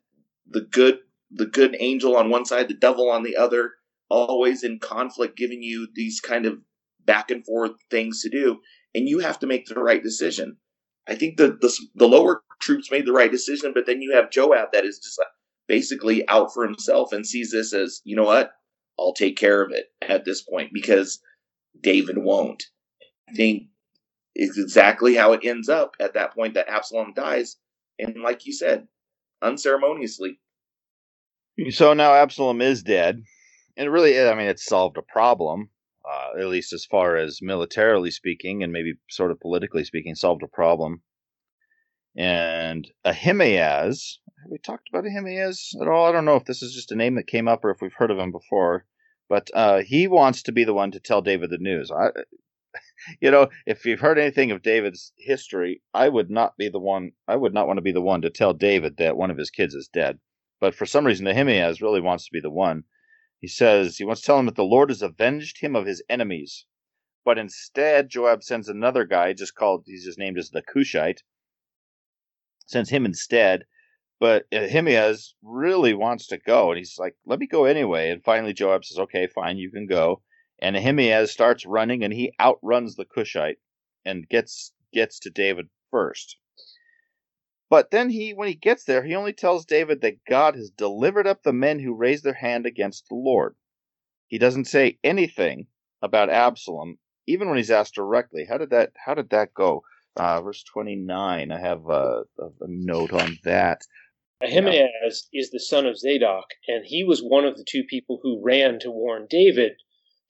the good, the good angel on one side, the devil on the other, always in conflict, giving you these kind of back and forth things to do. And you have to make the right decision. I think the, the, the lower troops made the right decision, but then you have Joab that is just basically out for himself and sees this as, you know what? I'll take care of it at this point because David won't. I think it's exactly how it ends up at that point that Absalom dies. And like you said, unceremoniously. So now Absalom is dead. And really, I mean, it's solved a problem, uh, at least as far as militarily speaking, and maybe sort of politically speaking, solved a problem. And Ahimaaz, we talked about Ahimaaz at all? I don't know if this is just a name that came up or if we've heard of him before, but uh, he wants to be the one to tell David the news. I, you know, if you've heard anything of David's history, I would not be the one. I would not want to be the one to tell David that one of his kids is dead. But for some reason, Ahimaaz really wants to be the one. He says he wants to tell him that the Lord has avenged him of his enemies. But instead, Joab sends another guy, just called, he's just named as the Cushite, sends him instead but Ahimaaz really wants to go, and he's like, "Let me go anyway." And finally, Joab says, "Okay, fine, you can go." And Ahimaaz starts running, and he outruns the Cushite and gets gets to David first. But then he, when he gets there, he only tells David that God has delivered up the men who raised their hand against the Lord. He doesn't say anything about Absalom, even when he's asked directly. How did that? How did that go? Uh, verse twenty nine. I have a, a note on that. Ahimaaz is the son of Zadok, and he was one of the two people who ran to warn David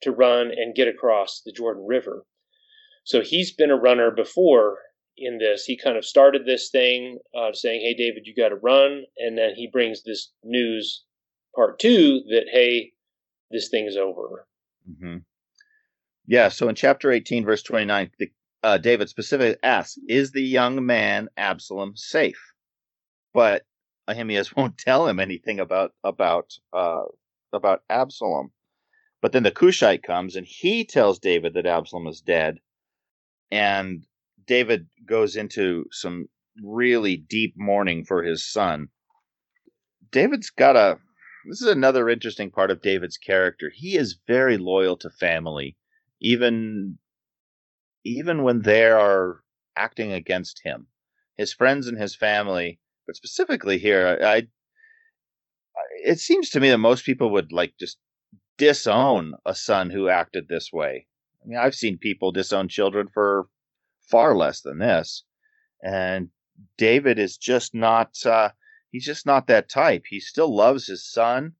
to run and get across the Jordan River. So he's been a runner before in this. He kind of started this thing uh, saying, Hey, David, you got to run. And then he brings this news, part two, that, hey, this thing's over. Mm-hmm. Yeah, so in chapter 18, verse 29, the, uh, David specifically asks, Is the young man Absalom safe? But Ahimaaz won't tell him anything about about uh, about Absalom. But then the Cushite comes and he tells David that Absalom is dead, and David goes into some really deep mourning for his son. David's got a. This is another interesting part of David's character. He is very loyal to family, even even when they are acting against him. His friends and his family but specifically here, I, I it seems to me that most people would like just disown a son who acted this way. I mean, I've seen people disown children for far less than this, and David is just not. Uh, he's just not that type. He still loves his son.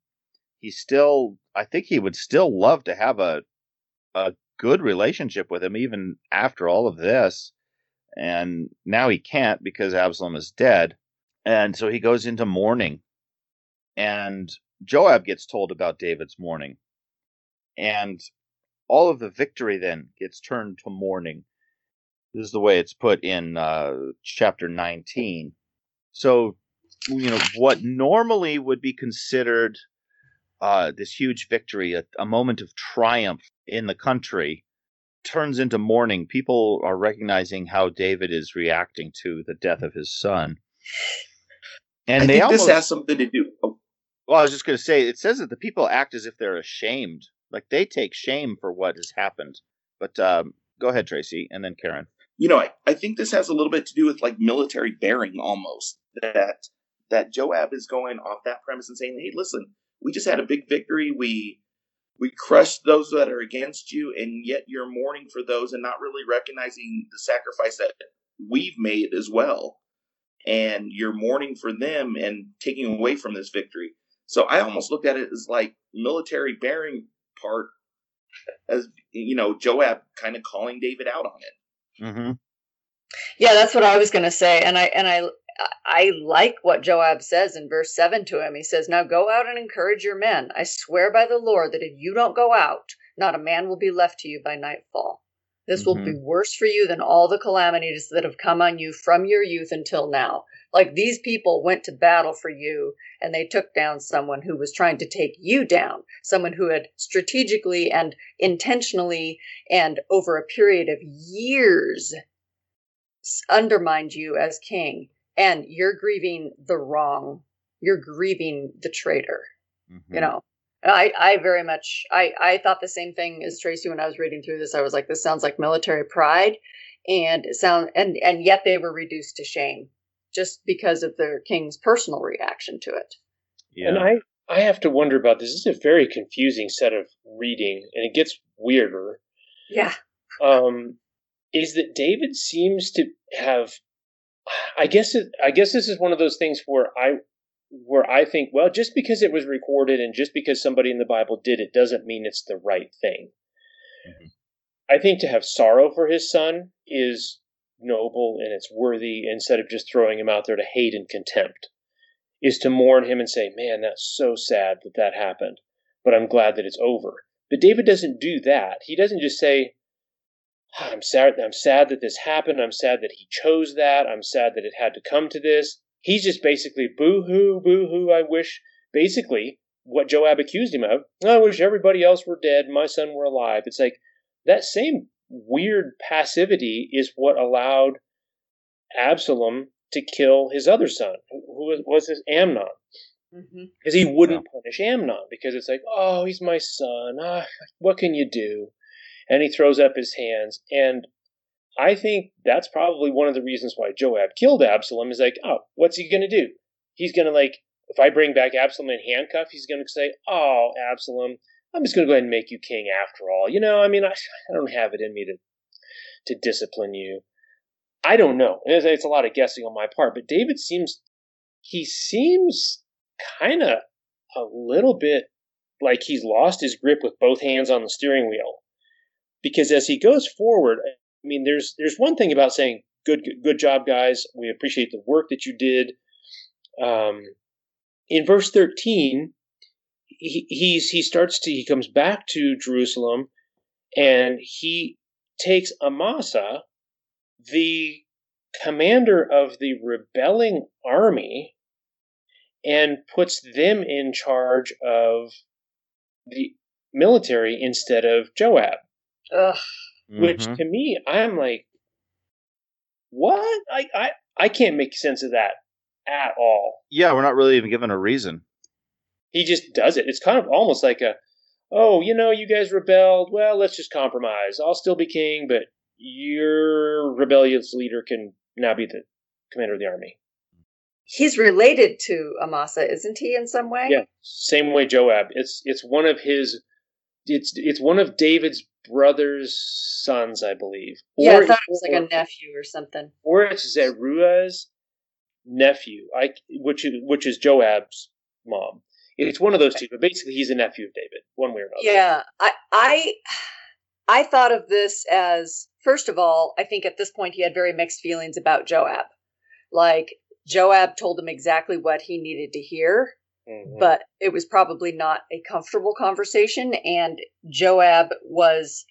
He still, I think, he would still love to have a a good relationship with him even after all of this. And now he can't because Absalom is dead. And so he goes into mourning. And Joab gets told about David's mourning. And all of the victory then gets turned to mourning. This is the way it's put in uh, chapter 19. So, you know, what normally would be considered uh, this huge victory, a, a moment of triumph in the country, turns into mourning. People are recognizing how David is reacting to the death of his son. And I they almost, this has something to do. Oh. Well, I was just going to say, it says that the people act as if they're ashamed, like they take shame for what has happened. But um, go ahead, Tracy, and then Karen. you know, I, I think this has a little bit to do with like military bearing almost that that Joab is going off that premise and saying, "Hey, listen, we just had a big victory. We we crushed those that are against you, and yet you're mourning for those and not really recognizing the sacrifice that we've made as well. And you're mourning for them and taking away from this victory. So I almost looked at it as like military bearing part, as you know, Joab kind of calling David out on it. Mm-hmm. Yeah, that's what I was going to say, and I and I I like what Joab says in verse 7 to him. He says, Now go out and encourage your men. I swear by the Lord that if you don't go out, not a man will be left to you by nightfall. This mm-hmm. will be mm-hmm. worse for you than all the calamities that have come on you from your youth until now. Like these people went to battle for you and they took down someone who was trying to take you down, someone who had strategically and intentionally and over a period of years undermined you as king and you're grieving the wrong you're grieving the traitor mm-hmm. you know I, I very much I, I thought the same thing as Tracy when I was reading through this. I was like, this sounds like military pride and sound and and yet they were reduced to shame just because of their king's personal reaction to it. Yeah. And I I have to wonder about this. This is a very confusing set of reading and it gets weirder. Yeah. Um is that David seems to have I guess it, I guess this is one of those things where I where I think, well, just because it was recorded and just because somebody in the Bible did it doesn't mean it's the right thing. Mm-hmm. I think to have sorrow for his son is noble and it's worthy instead of just throwing him out there to hate and contempt. Is to mourn him and say, man, that's so sad that that happened, but I'm glad that it's over. But David doesn't do that. He doesn't just say, I'm sad. I'm sad that this happened. I'm sad that he chose that. I'm sad that it had to come to this. He's just basically boo hoo, boo hoo. I wish basically what Joab accused him of. I wish everybody else were dead. My son were alive. It's like that same weird passivity is what allowed Absalom to kill his other son, who was his Amnon. Because mm-hmm. he wouldn't punish Amnon because it's like, oh, he's my son. Ah, what can you do? and he throws up his hands. And I think that's probably one of the reasons why Joab killed Absalom is like, oh, what's he going to do? He's going to like, if I bring back Absalom in handcuff, he's going to say, oh, Absalom, I'm just going to go ahead and make you king after all. You know, I mean, I, I don't have it in me to to discipline you. I don't know. It's, it's a lot of guessing on my part, but David seems he seems kind of a little bit like he's lost his grip with both hands on the steering wheel because as he goes forward, I mean, there's there's one thing about saying good good job, guys. We appreciate the work that you did. Um, in verse thirteen, he he's, he starts to he comes back to Jerusalem, and he takes Amasa, the commander of the rebelling army, and puts them in charge of the military instead of Joab. Ugh. Which mm-hmm. to me, I'm like, what? I, I I can't make sense of that at all. Yeah, we're not really even given a reason. He just does it. It's kind of almost like a, oh, you know, you guys rebelled. Well, let's just compromise. I'll still be king, but your rebellious leader can now be the commander of the army. He's related to Amasa, isn't he, in some way? Yeah, same way Joab. It's it's one of his. It's it's one of David's brother's sons, I believe. Yeah, or, I thought it was like or, a nephew or something. Or it's Zeruiah's nephew, I which is which is Joab's mom. It's one of those two, but basically he's a nephew of David, one way or another. Yeah, I I I thought of this as first of all, I think at this point he had very mixed feelings about Joab. Like Joab told him exactly what he needed to hear Mm-hmm. But it was probably not a comfortable conversation. And Joab was,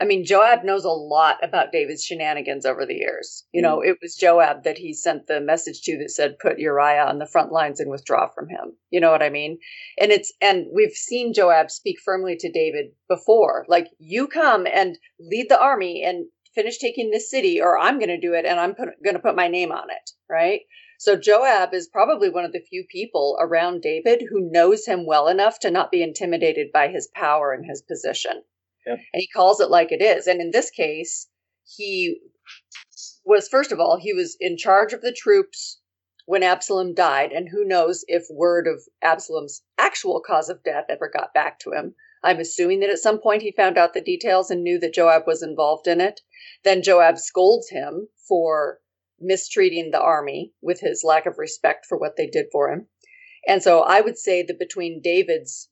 I mean, Joab knows a lot about David's shenanigans over the years. You know, mm-hmm. it was Joab that he sent the message to that said, put Uriah on the front lines and withdraw from him. You know what I mean? And it's, and we've seen Joab speak firmly to David before, like, you come and lead the army and finish taking this city, or I'm going to do it and I'm going to put my name on it. Right. So Joab is probably one of the few people around David who knows him well enough to not be intimidated by his power and his position. And he calls it like it is. And in this case, he was first of all he was in charge of the troops when Absalom died, and who knows if word of Absalom's actual cause of death ever got back to him. I'm assuming that at some point he found out the details and knew that Joab was involved in it. Then Joab scolds him for mistreating the army with his lack of respect for what they did for him. And so I would say that between David's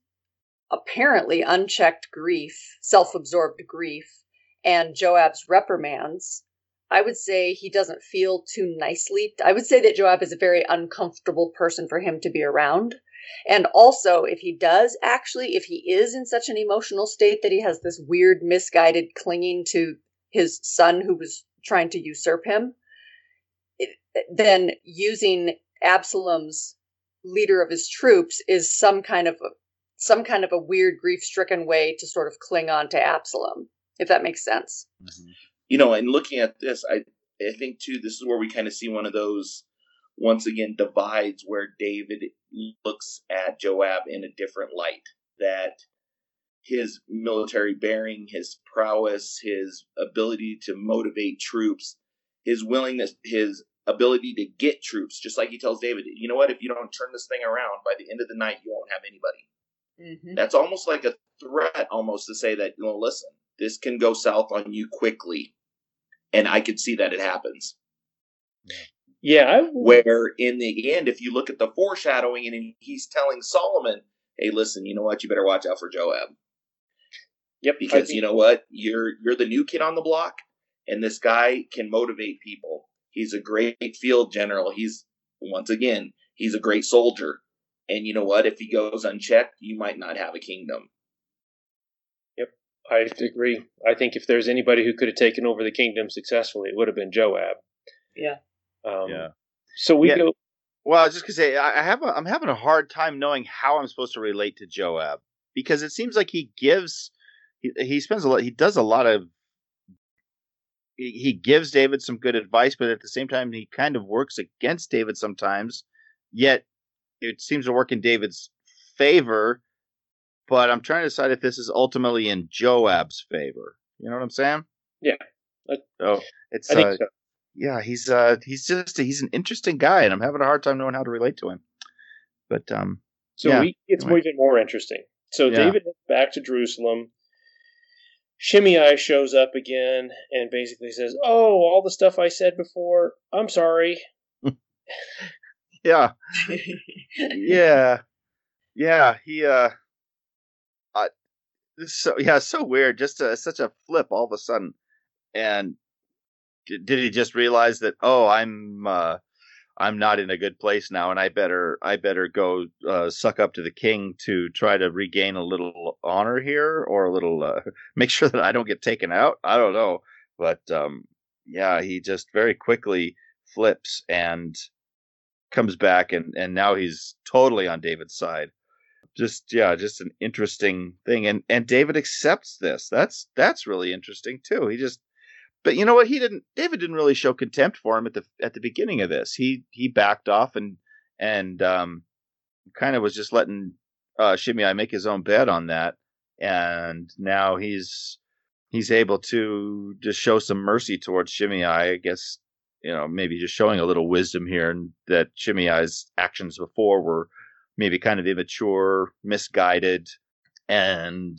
apparently unchecked grief, self absorbed grief, and Joab's reprimands, I would say he doesn't feel too nicely. I would say that Joab is a very uncomfortable person for him to be around. And also, if he does actually, if he is in such an emotional state that he has this weird, misguided clinging to his son who was trying to usurp him, then using Absalom's leader of his troops is some kind of some kind of a weird grief-stricken way to sort of cling on to Absalom, if that makes sense. Mm-hmm. You know, and looking at this, I I think too, this is where we kind of see one of those once again divides where David looks at Joab in a different light. That his military bearing, his prowess, his ability to motivate troops, his willingness, his ability to get troops, just like he tells David, you know what, if you don't turn this thing around by the end of the night, you won't have anybody. Mm-hmm. That's almost like a threat, almost to say that, you know, listen, this can go south on you quickly. And I could see that it happens. Yeah. I... Where in the end, if you look at the foreshadowing and he's telling Solomon, hey, listen, you know what, you better watch out for Joab. Yep. Because think... you know what, you're you're the new kid on the block, and this guy can motivate people He's a great field general. He's once again, he's a great soldier. And you know what? If he goes unchecked, you might not have a kingdom. Yep, I agree. I think if there's anybody who could have taken over the kingdom successfully, it would have been Joab. Yeah. Um, yeah. So we yeah. go. Well, I was just gonna say I have a, I'm having a hard time knowing how I'm supposed to relate to Joab because it seems like he gives he, he spends a lot he does a lot of he gives David some good advice, but at the same time, he kind of works against David sometimes. Yet it seems to work in David's favor. But I'm trying to decide if this is ultimately in Joab's favor. You know what I'm saying? Yeah. So it's uh, so. yeah, he's uh he's just he's an interesting guy, and I'm having a hard time knowing how to relate to him. But um, so yeah. we, it's anyway. even more interesting. So yeah. David back to Jerusalem. Shimei shows up again and basically says, "Oh, all the stuff I said before, I'm sorry." yeah, yeah, yeah. He uh, uh so yeah, so weird. Just a, such a flip all of a sudden, and did he just realize that? Oh, I'm uh, I'm not in a good place now, and I better I better go uh, suck up to the king to try to regain a little honor here, or a little uh, make sure that I don't get taken out. I don't know, but um, yeah, he just very quickly flips and comes back, and and now he's totally on David's side. Just yeah, just an interesting thing, and and David accepts this. That's that's really interesting too. He just but you know what? He didn't. David didn't really show contempt for him at the at the beginning of this. He he backed off and and um, kind of was just letting uh, Shimei make his own bet on that. And now he's he's able to just show some mercy towards Shimei. I guess you know maybe just showing a little wisdom here, and that Shimei's actions before were maybe kind of immature, misguided, and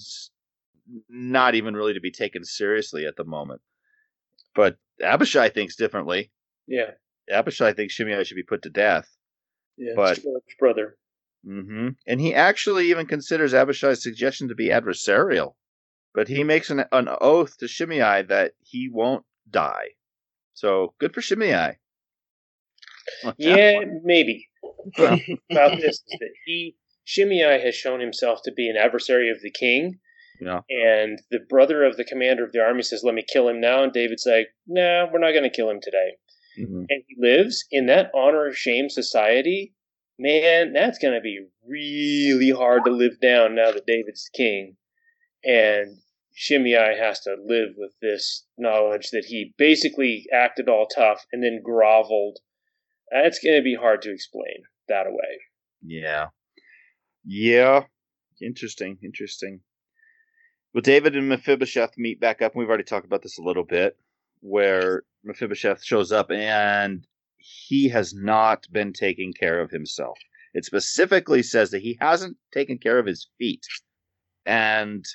not even really to be taken seriously at the moment. But Abishai thinks differently. Yeah. Abishai thinks Shimei should be put to death. Yeah, but brother. Mm-hmm. And he actually even considers Abishai's suggestion to be adversarial. But he makes an, an oath to Shimei that he won't die. So good for Shimei. yeah, maybe. about this is that he Shimei has shown himself to be an adversary of the king, yeah. And the brother of the commander of the army says, Let me kill him now. And David's like, Nah, we're not going to kill him today. Mm-hmm. And he lives in that honor shame society. Man, that's going to be really hard to live down now that David's king. And Shimei has to live with this knowledge that he basically acted all tough and then groveled. That's going to be hard to explain that away. Yeah. Yeah. Interesting. Interesting. Well, David and Mephibosheth meet back up, and we've already talked about this a little bit. where Mephibosheth shows up and he has not been taking care of himself. It specifically says that he hasn't taken care of his feet. And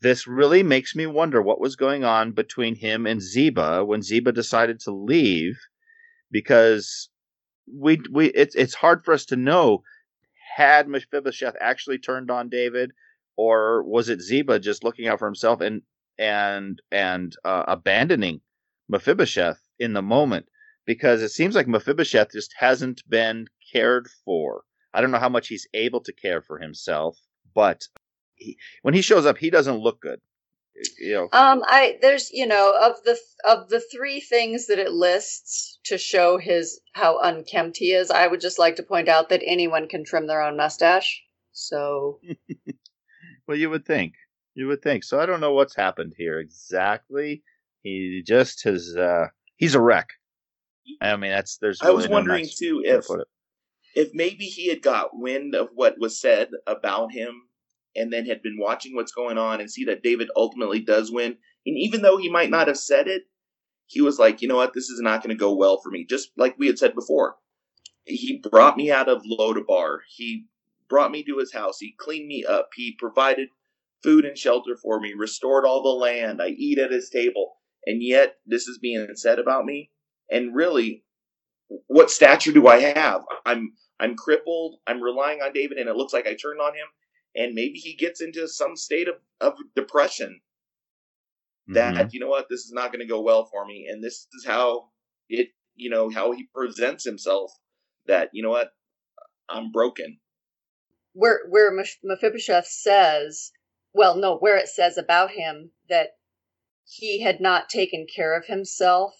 this really makes me wonder what was going on between him and Ziba when Ziba decided to leave because we we it's it's hard for us to know had Mephibosheth actually turned on David or was it Ziba just looking out for himself and and and uh, abandoning Mephibosheth in the moment because it seems like Mephibosheth just hasn't been cared for. I don't know how much he's able to care for himself, but he, when he shows up, he doesn't look good. You know. Um, I there's you know of the of the three things that it lists to show his how unkempt he is. I would just like to point out that anyone can trim their own mustache. So. well, you would think. You would think. So I don't know what's happened here exactly. He just has. Uh, he's a wreck. I mean, that's there's. Really I was no wondering nice too if if maybe he had got wind of what was said about him, and then had been watching what's going on and see that David ultimately does win, and even though he might not have said it, he was like, you know what, this is not going to go well for me. Just like we had said before, he brought me out of Lodabar. He brought me to his house. He cleaned me up. He provided food and shelter for me, restored all the land. I eat at his table. And yet, this is being said about me and really what stature do I have? I'm I'm crippled. I'm relying on David, and it looks like I turned on him. And maybe he gets into some state of, of depression. That mm-hmm. you know what, this is not going to go well for me, and this is how it you know how he presents himself. That you know what, I'm broken. Where where Mephibosheth says, well, no, where it says about him that he had not taken care of himself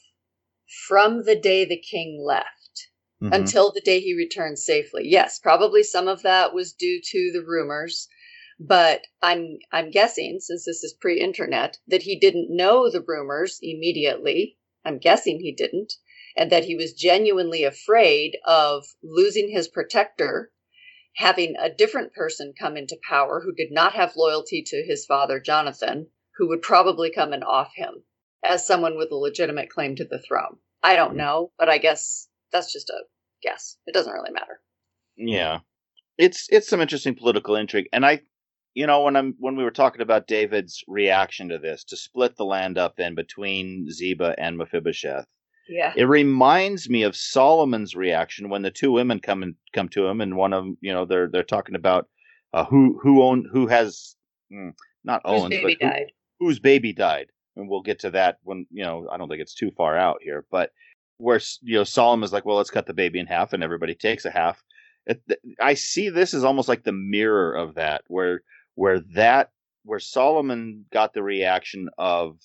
from the day the king left mm-hmm. until the day he returned safely. Yes, probably some of that was due to the rumors, but I'm I'm guessing since this is pre-internet that he didn't know the rumors immediately. I'm guessing he didn't and that he was genuinely afraid of losing his protector having a different person come into power who did not have loyalty to his father Jonathan, who would probably come and off him as someone with a legitimate claim to the throne. I don't mm. know, but I guess that's just a guess. It doesn't really matter. Yeah. It's it's some interesting political intrigue and I you know when I'm when we were talking about David's reaction to this to split the land up then between Ziba and Mephibosheth. Yeah. It reminds me of Solomon's reaction when the two women come and come to him and one of them, you know, they're they're talking about uh, who who own who has mm, not owns but who, whose baby died and we'll get to that when you know I don't think it's too far out here, but where you know Solomon's like, well, let's cut the baby in half, and everybody takes a half. It, I see this as almost like the mirror of that, where where that where Solomon got the reaction of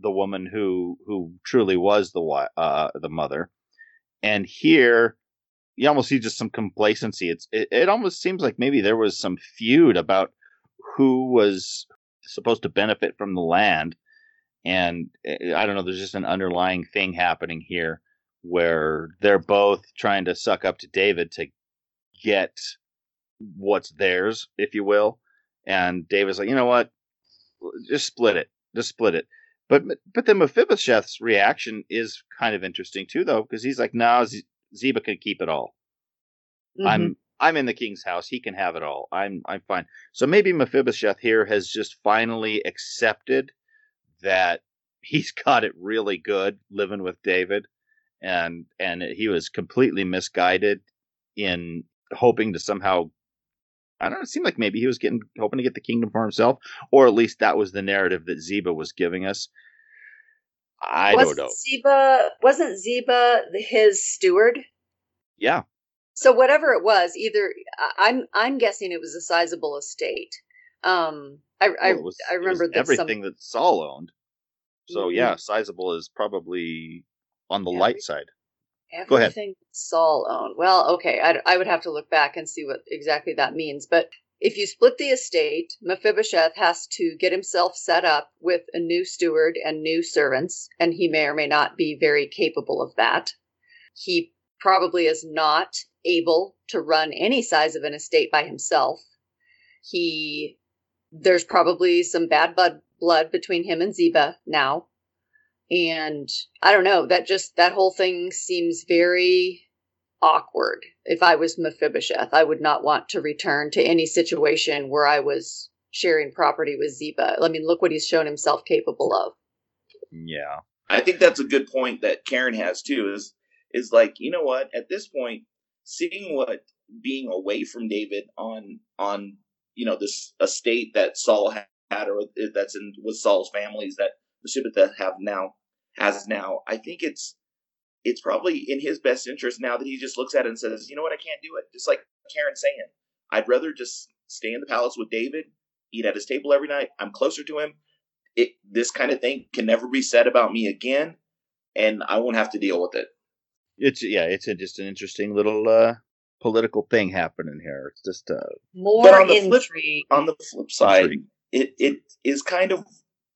the woman who who truly was the uh, the mother, and here you almost see just some complacency. It's it, it almost seems like maybe there was some feud about who was supposed to benefit from the land and eh, I don't know. There's just an underlying thing happening here where they're both trying to suck up to David to get what's theirs, if you will. And David's like, you know what? Just split it. Just split it. But but then Mephibosheth's reaction is kind of interesting too, though, because he's like, "No, Z- Ziba can keep it all. Mm-hmm. I'm I'm in the king's house. He can have it all. I'm I'm fine." So maybe Mephibosheth here has just finally accepted that he's got it really good living with David, and and he was completely misguided in hoping to somehow. I don't know. It seemed like maybe he was getting hoping to get the kingdom for himself, or at least that was the narrative that Ziba was giving us. I wasn't don't know. Ziba wasn't Ziba his steward? Yeah. So whatever it was, either I'm I'm guessing it was a sizable estate. Um, I I, was, I remember that everything some... that Saul owned. So mm-hmm. yeah, sizable is probably on the light side. Go ahead. Saul owned. Well, okay, I, I would have to look back and see what exactly that means. But if you split the estate, Mephibosheth has to get himself set up with a new steward and new servants, and he may or may not be very capable of that. He probably is not able to run any size of an estate by himself. He there's probably some bad blood blood between him and Ziba now. And I don't know, that just that whole thing seems very awkward. If I was Mephibosheth, I would not want to return to any situation where I was sharing property with Ziba. I mean, look what he's shown himself capable of. Yeah. I think that's a good point that Karen has too. Is is like you know what? At this point, seeing what being away from David on on you know this estate that Saul had or that's in with Saul's families that Mephibosheth have now has now. I think it's it's probably in his best interest now that he just looks at it and says, you know what, I can't do it. Just like Karen saying, I'd rather just stay in the palace with David, eat at his table every night. I'm closer to him. It this kind of thing can never be said about me again, and I won't have to deal with it. It's yeah, it's a, just an interesting little uh, political thing happening here. It's just uh, More But on the flip- On the flip side, Intrigue. it it is kind of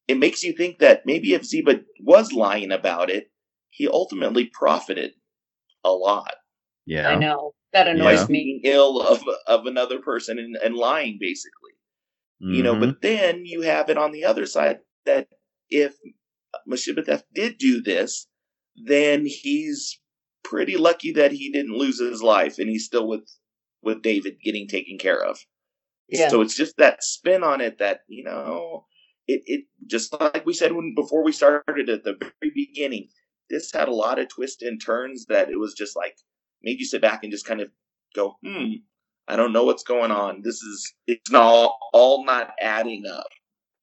it makes you think that maybe if Ziba was lying about it, he ultimately profited a lot. yeah. I know. That Yeah. annoys by me. speaking ill of of another person and, and lying basically you know Mhm. but then you have it on the other side that if Mephibosheth did do this then he's pretty lucky that he didn't lose his life and he's still with with David getting taken care of Yeah. so it's just that spin on it that you know it it just like we said when before we started at the very beginning this had a lot of twists and turns that it was just like made you sit back and just kind of go hmm I don't know what's going on this is it's not all, all not adding up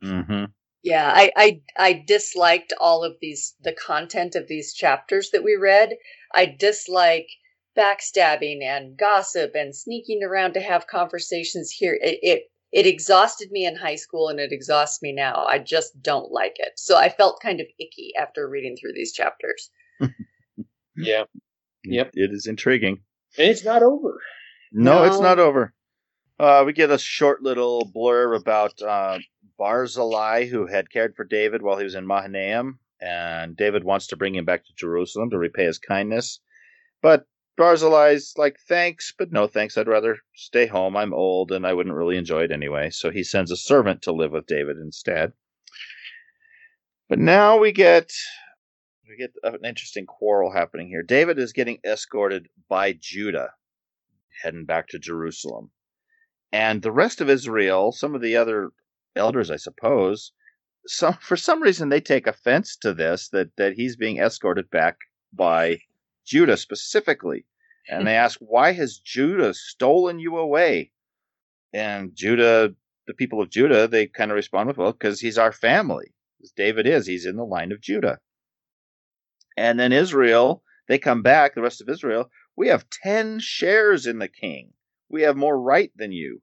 Mhm. Yeah, I, I I disliked all of these the content of these chapters that we read. I dislike backstabbing and gossip and sneaking around to have conversations here. It, it it exhausted me in high school and it exhausts me now. I just don't like it. So I felt kind of icky after reading through these chapters. Yeah. Yep. It is intriguing. And it's not over. No, it's not over. Uh, we get a short little blurb about uh, Barzillai, who had cared for David while he was in Mahanaim, and David wants to bring him back to Jerusalem to repay his kindness. But Barzillai's like, thanks, but no thanks. I'd rather stay home. I'm old, and I wouldn't really enjoy it anyway. So he sends a servant to live with David instead. But now we get we get an interesting quarrel happening here. David is getting escorted by Judah, heading back to Jerusalem. And the rest of Israel, some of the other elders, I suppose, some for some reason they take offense to this that that he's being escorted back by Judah specifically. And they ask, "Why has Judah stolen you away?" And Judah, the people of Judah, they kind of respond with, "Well, because he's our family. As David is, he's in the line of Judah." And then Israel, they come back, the rest of Israel, we have 10 shares in the king. We have more right than you.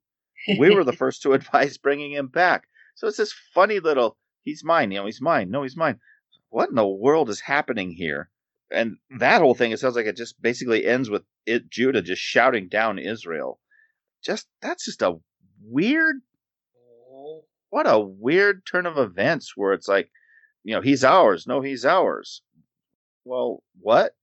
We were the first to advise bringing him back. So it's this funny little, he's mine, you know, he's mine. No, he's mine. What in the world is happening here? And that whole thing, it sounds like it just basically ends with it, Judah just shouting down Israel. Just, that's just a weird, what a weird turn of events where it's like, you know, he's ours. No, he's ours. Well, what?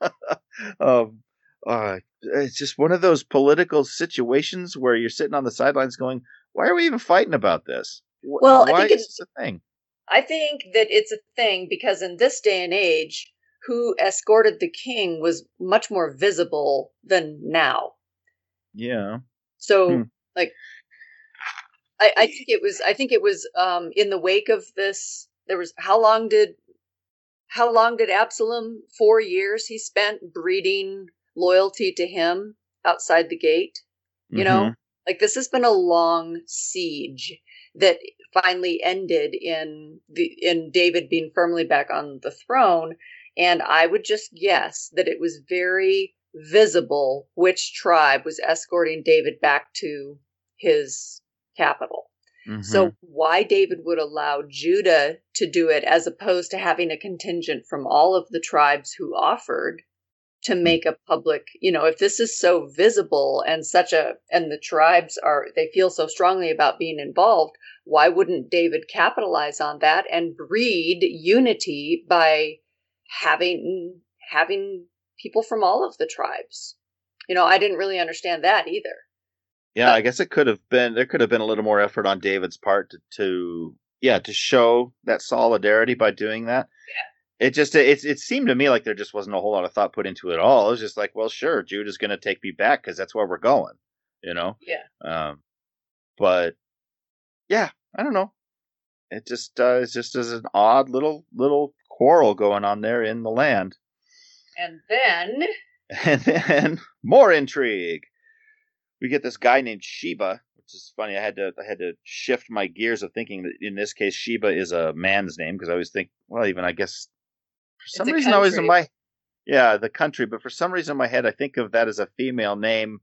um, uh, it's just one of those political situations where you're sitting on the sidelines going, "Why are we even fighting about this? Wh- Well, I why think is it's- this a thing?" I think that it's a thing because in this day and age, who escorted the king was much more visible than now. Yeah, So, Hmm. like, I, I think it was. I think it was um, in the wake of this. There was how long did how long did Absalom? Four years he spent breeding loyalty to him outside the gate. You know, Mhm. like this has been a long siege that finally ended in the in David being firmly back on the throne. And I would just guess that it was very visible which tribe was escorting David back to his capital. Mhm. So why David would allow Judah to do it as opposed to having a contingent from all of the tribes who offered to make a public, you know, if this is so visible and such a and the tribes are they feel so strongly about being involved, why wouldn't David capitalize on that and breed unity by having having people from all of the tribes? You know, I didn't really understand that either. yeah, I guess it could have been there could have been a little more effort on David's part to, to yeah, to show that solidarity by doing that. Yeah. It just it it seemed to me like there just wasn't a whole lot of thought put into it at all. It was just like, well, sure, Jude is going to take me back because that's where we're going, you know. Yeah. Um, but yeah, I don't know. It just uh, it's just as an odd little little quarrel going on there in the land. And then and then more intrigue. We get this guy named Sheba, which is funny. I had to I had to shift my gears of thinking that in this case Sheba is a man's name because I always think, well, even I guess for some reason I was in my yeah the country, but for some reason in my head I think of that as a female name.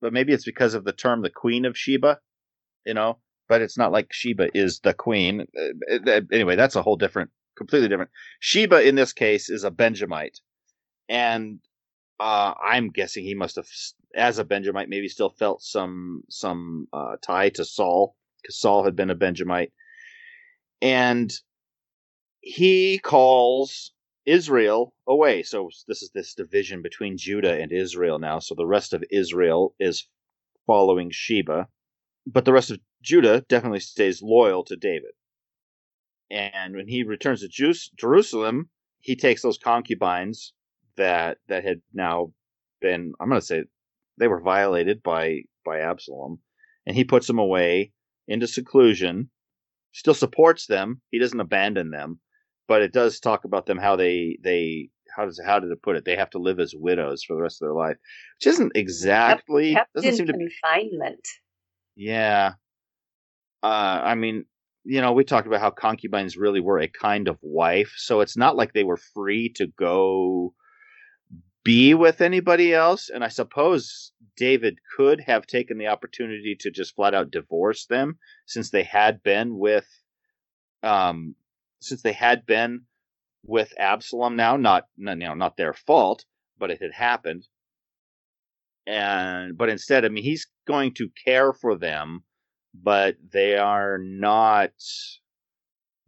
But maybe it's because of the term the Queen of Sheba, you know. But it's not like Sheba is the queen. Uh, uh, anyway, that's a whole different, completely different. Sheba in this case is a Benjamite, and uh, I'm guessing he must have, as a Benjamite, maybe still felt some some uh, tie to Saul because Saul had been a Benjamite, and he calls Israel away. So this is this division between Judah and Israel now. So the rest of Israel is following Sheba, but the rest of Judah definitely stays loyal to David. And when he returns to Jerusalem, he takes those concubines that that had now been I'm going to say they were violated by by Absalom, and he puts them away into seclusion. Still supports them. He doesn't abandon them, but it does talk about them how they they how does how did it put it? They have to live as widows for the rest of their life, which isn't exactly kept, kept doesn't seem to confinement. Yeah, uh, I mean, you know, we talked about how concubines really were a kind of wife, so it's not like they were free to go be with anybody else. And I suppose David could have taken the opportunity to just flat out divorce them since they had been with, um, since they had been with Absalom now, not, you know, not their fault, but it had happened. And, but instead, I mean, he's going to care for them, but they are not,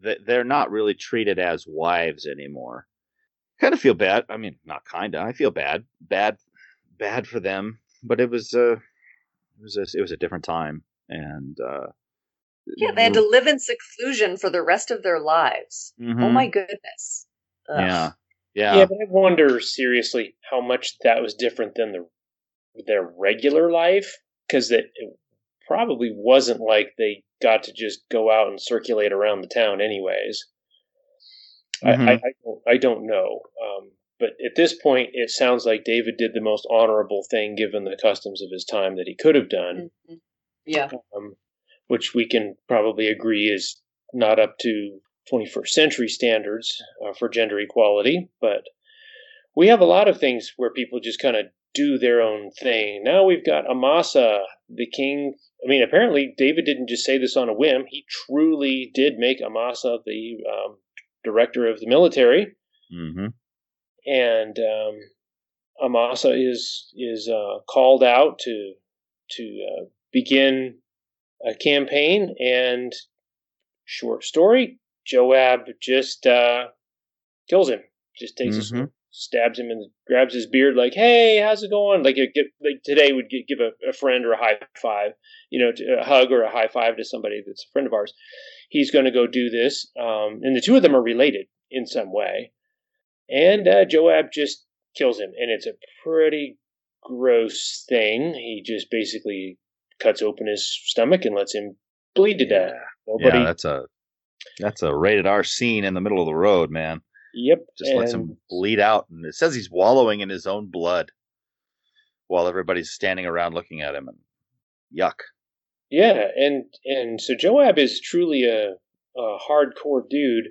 they're not really treated as wives anymore kind of feel bad. I mean, not kind of. I feel bad, bad, bad for them. But it was uh, it was a, it was a different time, and uh, yeah, they had to live in seclusion for the rest of their lives. Oh mm-hmm. Oh my goodness. Ugh. Yeah, yeah, yeah. But I wonder seriously how much that was different than the their regular life because it probably wasn't like they got to just go out and circulate around the town anyways. Mm-hmm. I, I, I, don't, I don't know. Um, but at this point, it sounds like David did the most honorable thing given the customs of his time that he could have done. Mm-hmm. Yeah. Um, which we can probably agree is not up to 21st century standards uh, for gender equality. But we have a lot of things where people just kind of do their own thing. Now we've got Amasa, the king. I mean, apparently David didn't just say this on a whim. He truly did make Amasa the um, director of the military, mm-hmm. and um, Amasa is is uh, called out to to uh, begin a campaign. And short story, Joab just uh, kills him. Just takes mm-hmm. a stabs him and grabs his beard like, "Hey, how's it going?" Like, get, like today would give a, a, friend or a high five, you know, a hug or a high five to somebody that's a friend of ours. He's going to go do this, um, and the two of them are related in some way. And uh, Joab just kills him, and it's a pretty gross thing. He just basically cuts open his stomach and lets him bleed to death. Nobody... Yeah, that's a that's a rated R scene in the middle of the road, man. Yep. Just and... lets him bleed out. And it says he's wallowing in his own blood while everybody's standing around looking at him. And yuck. Yeah, and and so Joab is truly a, a hardcore dude.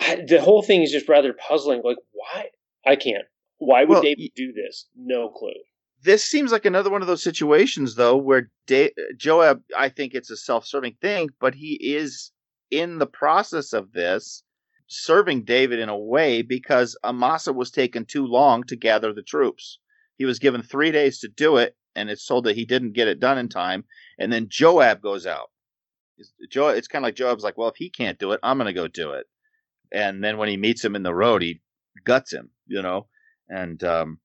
I, the whole thing is just rather puzzling. Like, why? I can't. Why would well, David do this? No clue. This seems like another one of those situations, though, where da- Joab. I think it's a self-serving thing, but he is in the process of this serving David in a way because Amasa was taking too long to gather the troops. He was given three days to do it, and it's told that he didn't get it done in time. And then Joab goes out. Joe, it's kind of like Joab's like, well, if he can't do it, I'm going to go do it. And then when he meets him in the road, he guts him, you know. And um,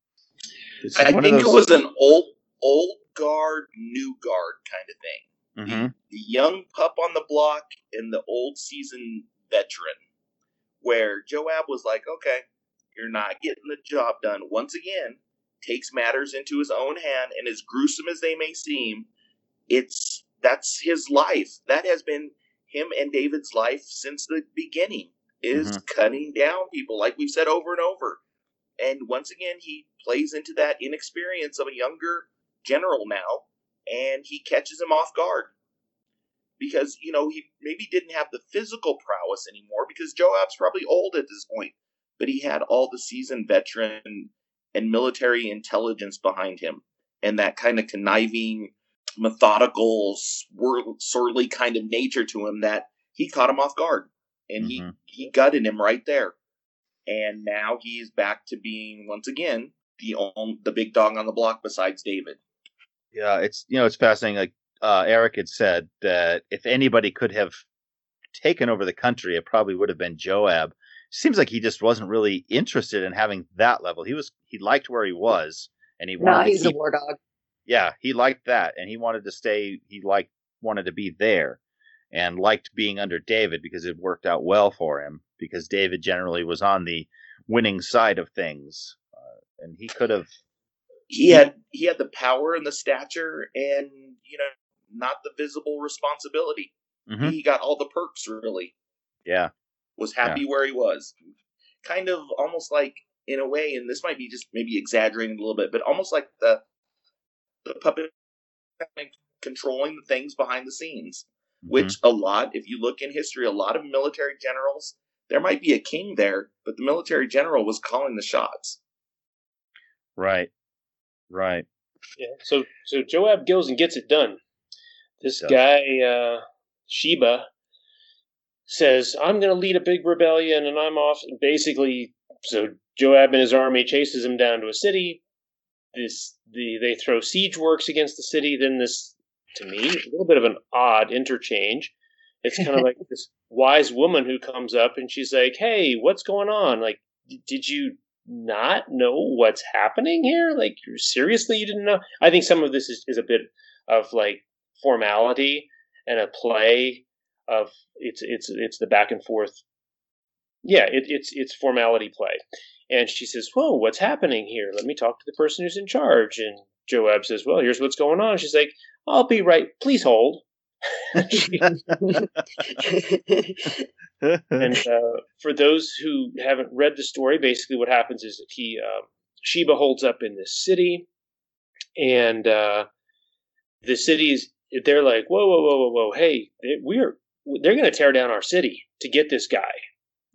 I think those... it was an old old guard, new guard kind of thing. Mm-hmm. The, the young pup on the block and the old seasoned veteran. Where Joab was like, okay, you're not getting the job done. Once again, takes matters into his own hand, and as gruesome as they may seem, it's that's his life. That has been him and David's life since the beginning is Mhm. cutting down people, like we've said over and over. And once again, he plays into that inexperience of a younger general now, and he catches him off guard because you know he maybe didn't have the physical prowess anymore because Joab's probably old at this point, but he had all the seasoned veteran and military intelligence behind him, and that kind of conniving, methodical, swirl, surly kind of nature to him that he caught him off guard, and Mhm. he he gutted him right there, and now he's back to being once again the on, the big dog on the block besides David. Yeah, it's you know it's fascinating. Like uh, Eric had said that if anybody could have taken over the country, it probably would have been Joab. Seems like he just wasn't really interested in having that level. He was he liked where he was, and he wanted No, to he's a war dog. yeah he liked that, and he wanted to stay. He liked wanted to be there, and liked being under David because it worked out well for him. Because David generally was on the winning side of things, uh, and he could have he had he had the power and the stature and you know not the visible responsibility Mhm. he got all the perks really yeah was happy where he was kind of almost like in a way and this might be just maybe exaggerating a little bit but almost like the the puppet controlling the things behind the scenes Mhm. which a lot if you look in history a lot of military generals there might be a king there but the military general was calling the shots right right Yeah. So so Joab goes and gets it done. This Does. guy uh, Sheba says, "I'm going to lead a big rebellion, and I'm off." Basically, so Joab and his army chases him down to a city. This the they throw siege works against the city. Then this, to me, a little bit of an odd interchange. It's kind of like this wise woman who comes up and she's like, "Hey, what's going on? Like, d- did you not know what's happening here? Like, seriously, you didn't know? I think some of this is, is a bit of like formality and a play of it's it's it's the back and forth. Yeah, it, it's it's formality play. And she says, "Whoa, what's happening here? Let me talk to the person who's in charge." And Joab says, "Well, here's what's going on." She's like, "I'll be right. Please hold." And uh, for those who haven't read the story, basically what happens is that he um, Sheba holds up in this city, and uh, the cities they're like, whoa, whoa, whoa, whoa, whoa, hey, we're they're going to tear down our city to get this guy,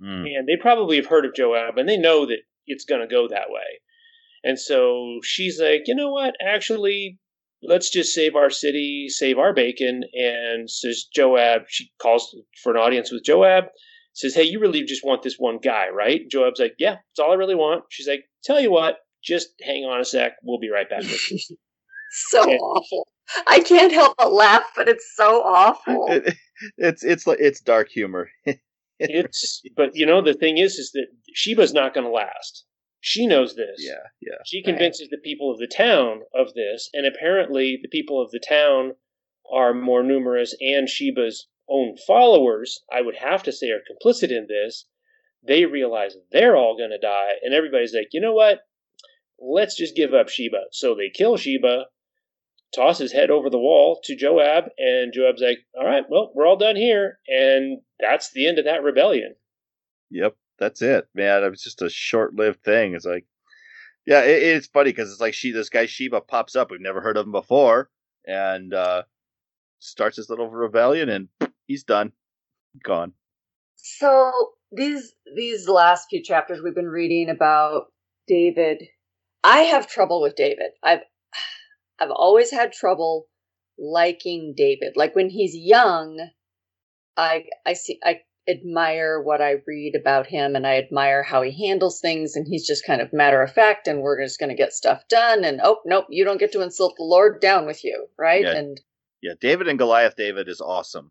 Mm. and they probably have heard of Joab, and they know that it's going to go that way, and so she's like, you know what, actually. Let's just save our city, save our bacon, and says Joab. She calls for an audience with Joab, says, Hey, you really just want this one guy, right? Joab's like, Yeah, that's all I really want. She's like, Tell you what, just hang on a sec. We'll be right back with you. so Yeah. awful. I can't help but laugh, but it's so awful. It- it's it's like it's dark humor. It's, but you know, the thing is, is that Sheba's not going to last. She knows this. yeah, yeah. She convinces the people of the town of this, and apparently the people of the town are more numerous, and Sheba's own followers, I would have to say, are complicit in this. They realize they're all going to die, and everybody's like, you know what? Let's just give up Sheba. So they kill Sheba, toss his head over the wall to Joab, and Joab's like, all right, well, we're all done here. And that's the end of that rebellion. Yep, that's it, man. It was just a short-lived thing. It's like, yeah, it, it's funny because it's like she, this guy Sheba pops up. We've never heard of him before, and uh starts his little rebellion, and he's done, gone. So these these last few chapters we've been reading about David. I have trouble with David. I've I've always had trouble liking David. Like when he's young, I I see I admire what I read about him and I admire how he handles things and he's just kind of matter of fact and we're just going to get stuff done and oh nope, you don't get to insult the Lord down with you, right? Yeah. And Yeah, David and Goliath. David is awesome.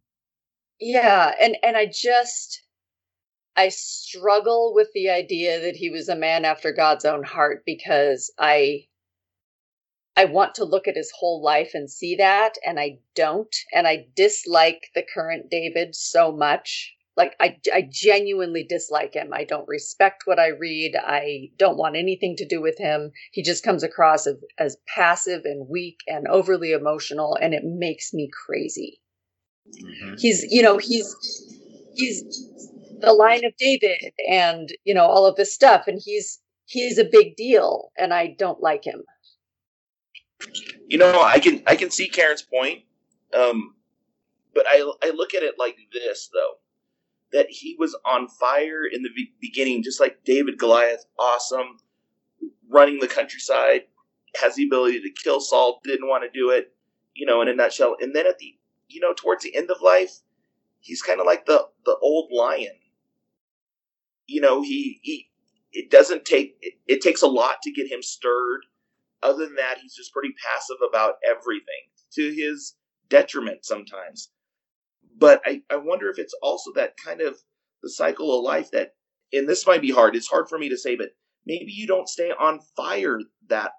Yeah, and and I just I struggle with the idea that he was a man after God's own heart because I I want to look at his whole life and see that, and I don't. And I dislike the current David so much. Like, I, I genuinely dislike him. I don't respect what I read. I don't want anything to do with him. He just comes across as, as passive and weak and overly emotional, and it makes me crazy. Mm-hmm. He's, you know, he's, he's the line of David and, you know, all of this stuff, and he's, he's a big deal, and I don't like him. You know, I can I can see Karen's point, um, but I I look at it like this though, that he was on fire in the beginning, just like David Goliath, awesome, running the countryside, has the ability to kill Saul, didn't want to do it, you know, in a nutshell. And then at the you know towards the end of life, he's kind of like the the old lion. You know, he he it doesn't take it, it takes a lot to get him stirred other than that, he's just pretty passive about everything to his detriment sometimes. But I, I wonder if it's also that kind of the cycle of life that, and this might be hard, it's hard for me to say, but maybe you don't stay on fire that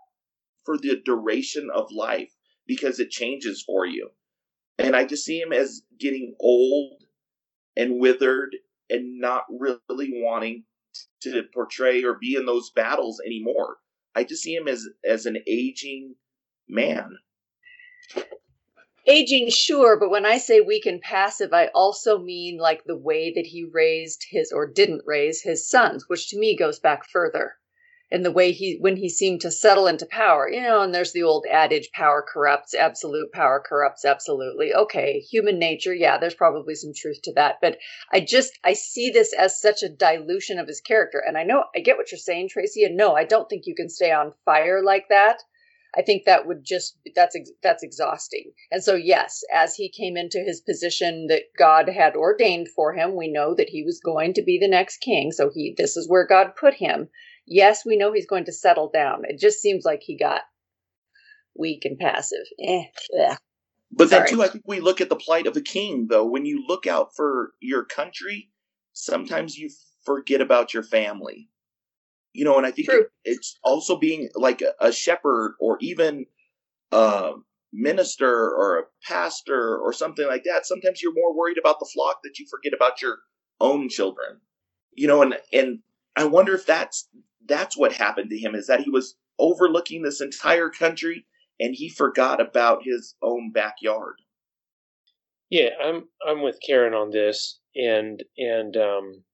for the duration of life because it changes for you. And I just see him as getting old and withered and not really wanting to portray or be in those battles anymore. I just see him as as an aging man. Aging, sure, but when I say weak and passive, I also mean like the way that he raised his or didn't raise his sons, which to me goes back further and the way he when he seemed to settle into power you know and there's the old adage power corrupts absolute power corrupts absolutely okay human nature yeah there's probably some truth to that but i just i see this as such a dilution of his character and i know i get what you're saying tracy and no i don't think you can stay on fire like that I think that would just that's that's exhausting. And so yes, as he came into his position that God had ordained for him, we know that he was going to be the next king. So he this is where God put him yes, we know he's going to settle down. It just seems like he got weak and passive. Eh, But Sorry. then too, I think we look at the plight of a king, though. When you look out for your country, sometimes you forget about your family. You know, and I think it, it's also being like a, a shepherd or even a minister or a pastor or something like that. Sometimes you're more worried about the flock that you forget about your own children. You know, and and I wonder if that's that's what happened to him is that he was overlooking this entire country and he forgot about his own backyard. Yeah, I'm I'm with Karen on this, and and um,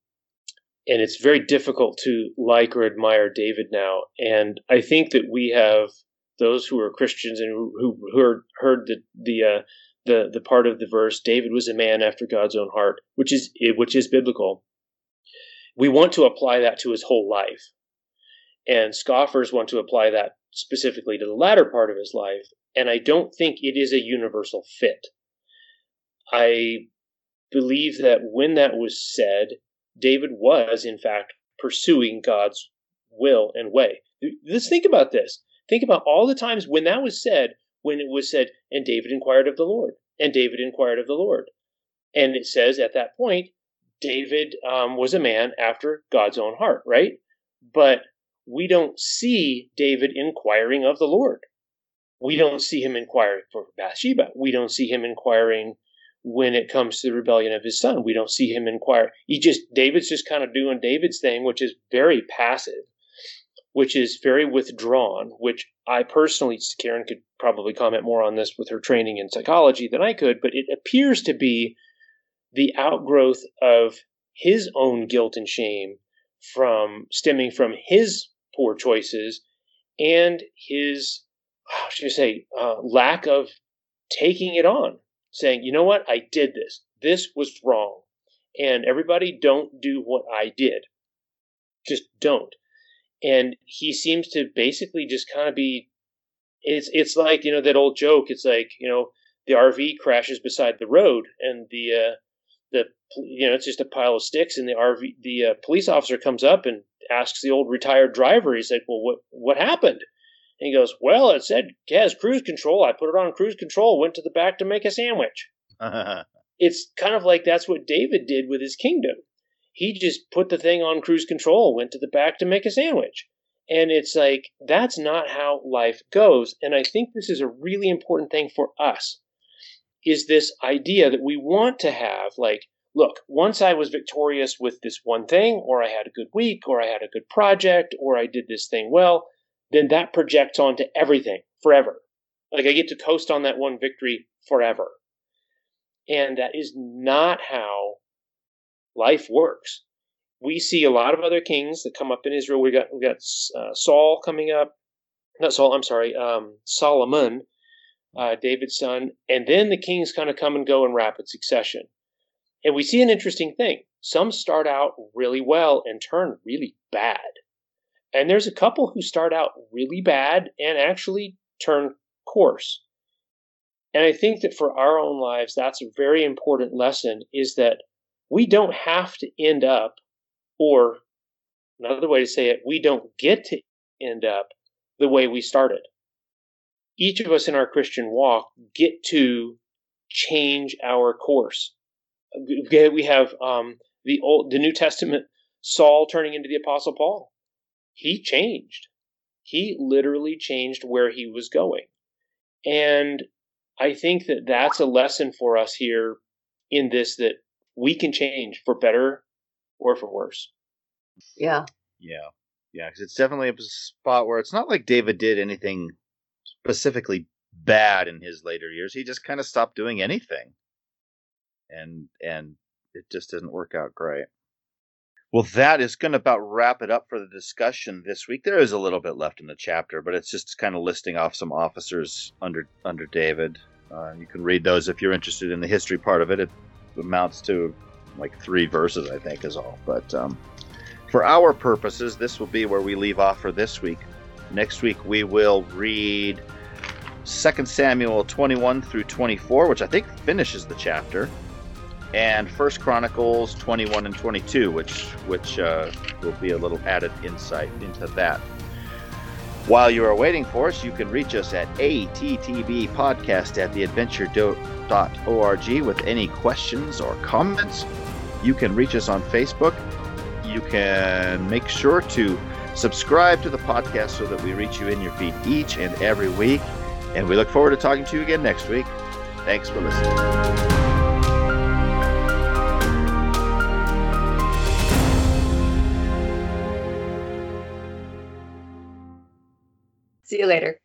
and it's very difficult to like or admire David now. And I think that we have those who are Christians and who who heard heard the the uh, the the part of the verse, David was a man after God's own heart, which is which is biblical. We want to apply that to his whole life, and scoffers want to apply that specifically to the latter part of his life. And I don't think it is a universal fit. I believe that when that was said, David was, in fact, pursuing God's will and way. Let's think about this. Think about all the times when that was said, when it was said, and David inquired of the Lord, and David inquired of the Lord. And it says at that point, David um, was a man after God's own heart, right? But we don't see David inquiring of the Lord. We don't see him inquiring for Bathsheba. We don't see him inquiring when it comes to the rebellion of his son. We don't see him inquire. He just David's just kind of doing David's thing, which is very passive, which is very withdrawn. Which I personally, Karen could probably comment more on this with her training in psychology than I could, but it appears to be the outgrowth of his own guilt and shame from stemming from his poor choices and his, how should I say, uh, lack of taking it on, saying, you know what, I did this. This was wrong. And everybody don't do what I did. Just don't. And he seems to basically just kind of be it's it's like, you know, that old joke. It's like, you know, the RV crashes beside the road and the uh, the you know it's just a pile of sticks and the RV the uh, police officer comes up and asks the old retired driver, he's like, Well, what, what happened? And he goes, Well, it said has cruise control. I put it on cruise control, went to the back to make a sandwich. it's kind of like that's what David did with his kingdom. He just put the thing on cruise control, went to the back to make a sandwich. And it's like, that's not how life goes. And I think this is a really important thing for us is this idea that we want to have like, look, once I was victorious with this one thing, or I had a good week, or I had a good project, or I did this thing well, then that projects onto everything forever. Like I get to coast on that one victory forever. And that is not how life works. We see a lot of other kings that come up in Israel. We got we got uh, Saul coming up, not Saul. I'm sorry, um, Solomon, uh, David's son, and then the kings kind of come and go in rapid succession. And we see an interesting thing. Some start out really well and turn really bad. And there's a couple who start out really bad and actually turn course. And I think that for our own lives, that's a very important lesson is that we don't have to end up, or another way to say it, we don't get to end up the way we started. Each of us in our Christian walk get to change our course. We have um, the old, the New Testament Saul turning into the Apostle Paul. He changed. He literally changed where he was going. And I think that that's a lesson for us here in this that we can change for better or for worse. Yeah. Yeah. Yeah. Because it's definitely a spot where it's not like David did anything specifically bad in his later years. He just kind of stopped doing anything. And, and it just didn't work out great. Well, that is going to about wrap it up for the discussion this week. There is a little bit left in the chapter, but it's just kind of listing off some officers under under David. Uh, you can read those if you're interested in the history part of it. It amounts to like three verses, I think, is all. But um, for our purposes, this will be where we leave off for this week. Next week, we will read 2 Samuel 21 through 24, which I think finishes the chapter and First Chronicles 21 and 22, which which uh, will be a little added insight into that. While you are waiting for us, you can reach us at attbpodcast at theadventure.org with any questions or comments. You can reach us on Facebook. You can make sure to subscribe to the podcast so that we reach you in your feed each and every week. And we look forward to talking to you again next week. Thanks for listening. See you later.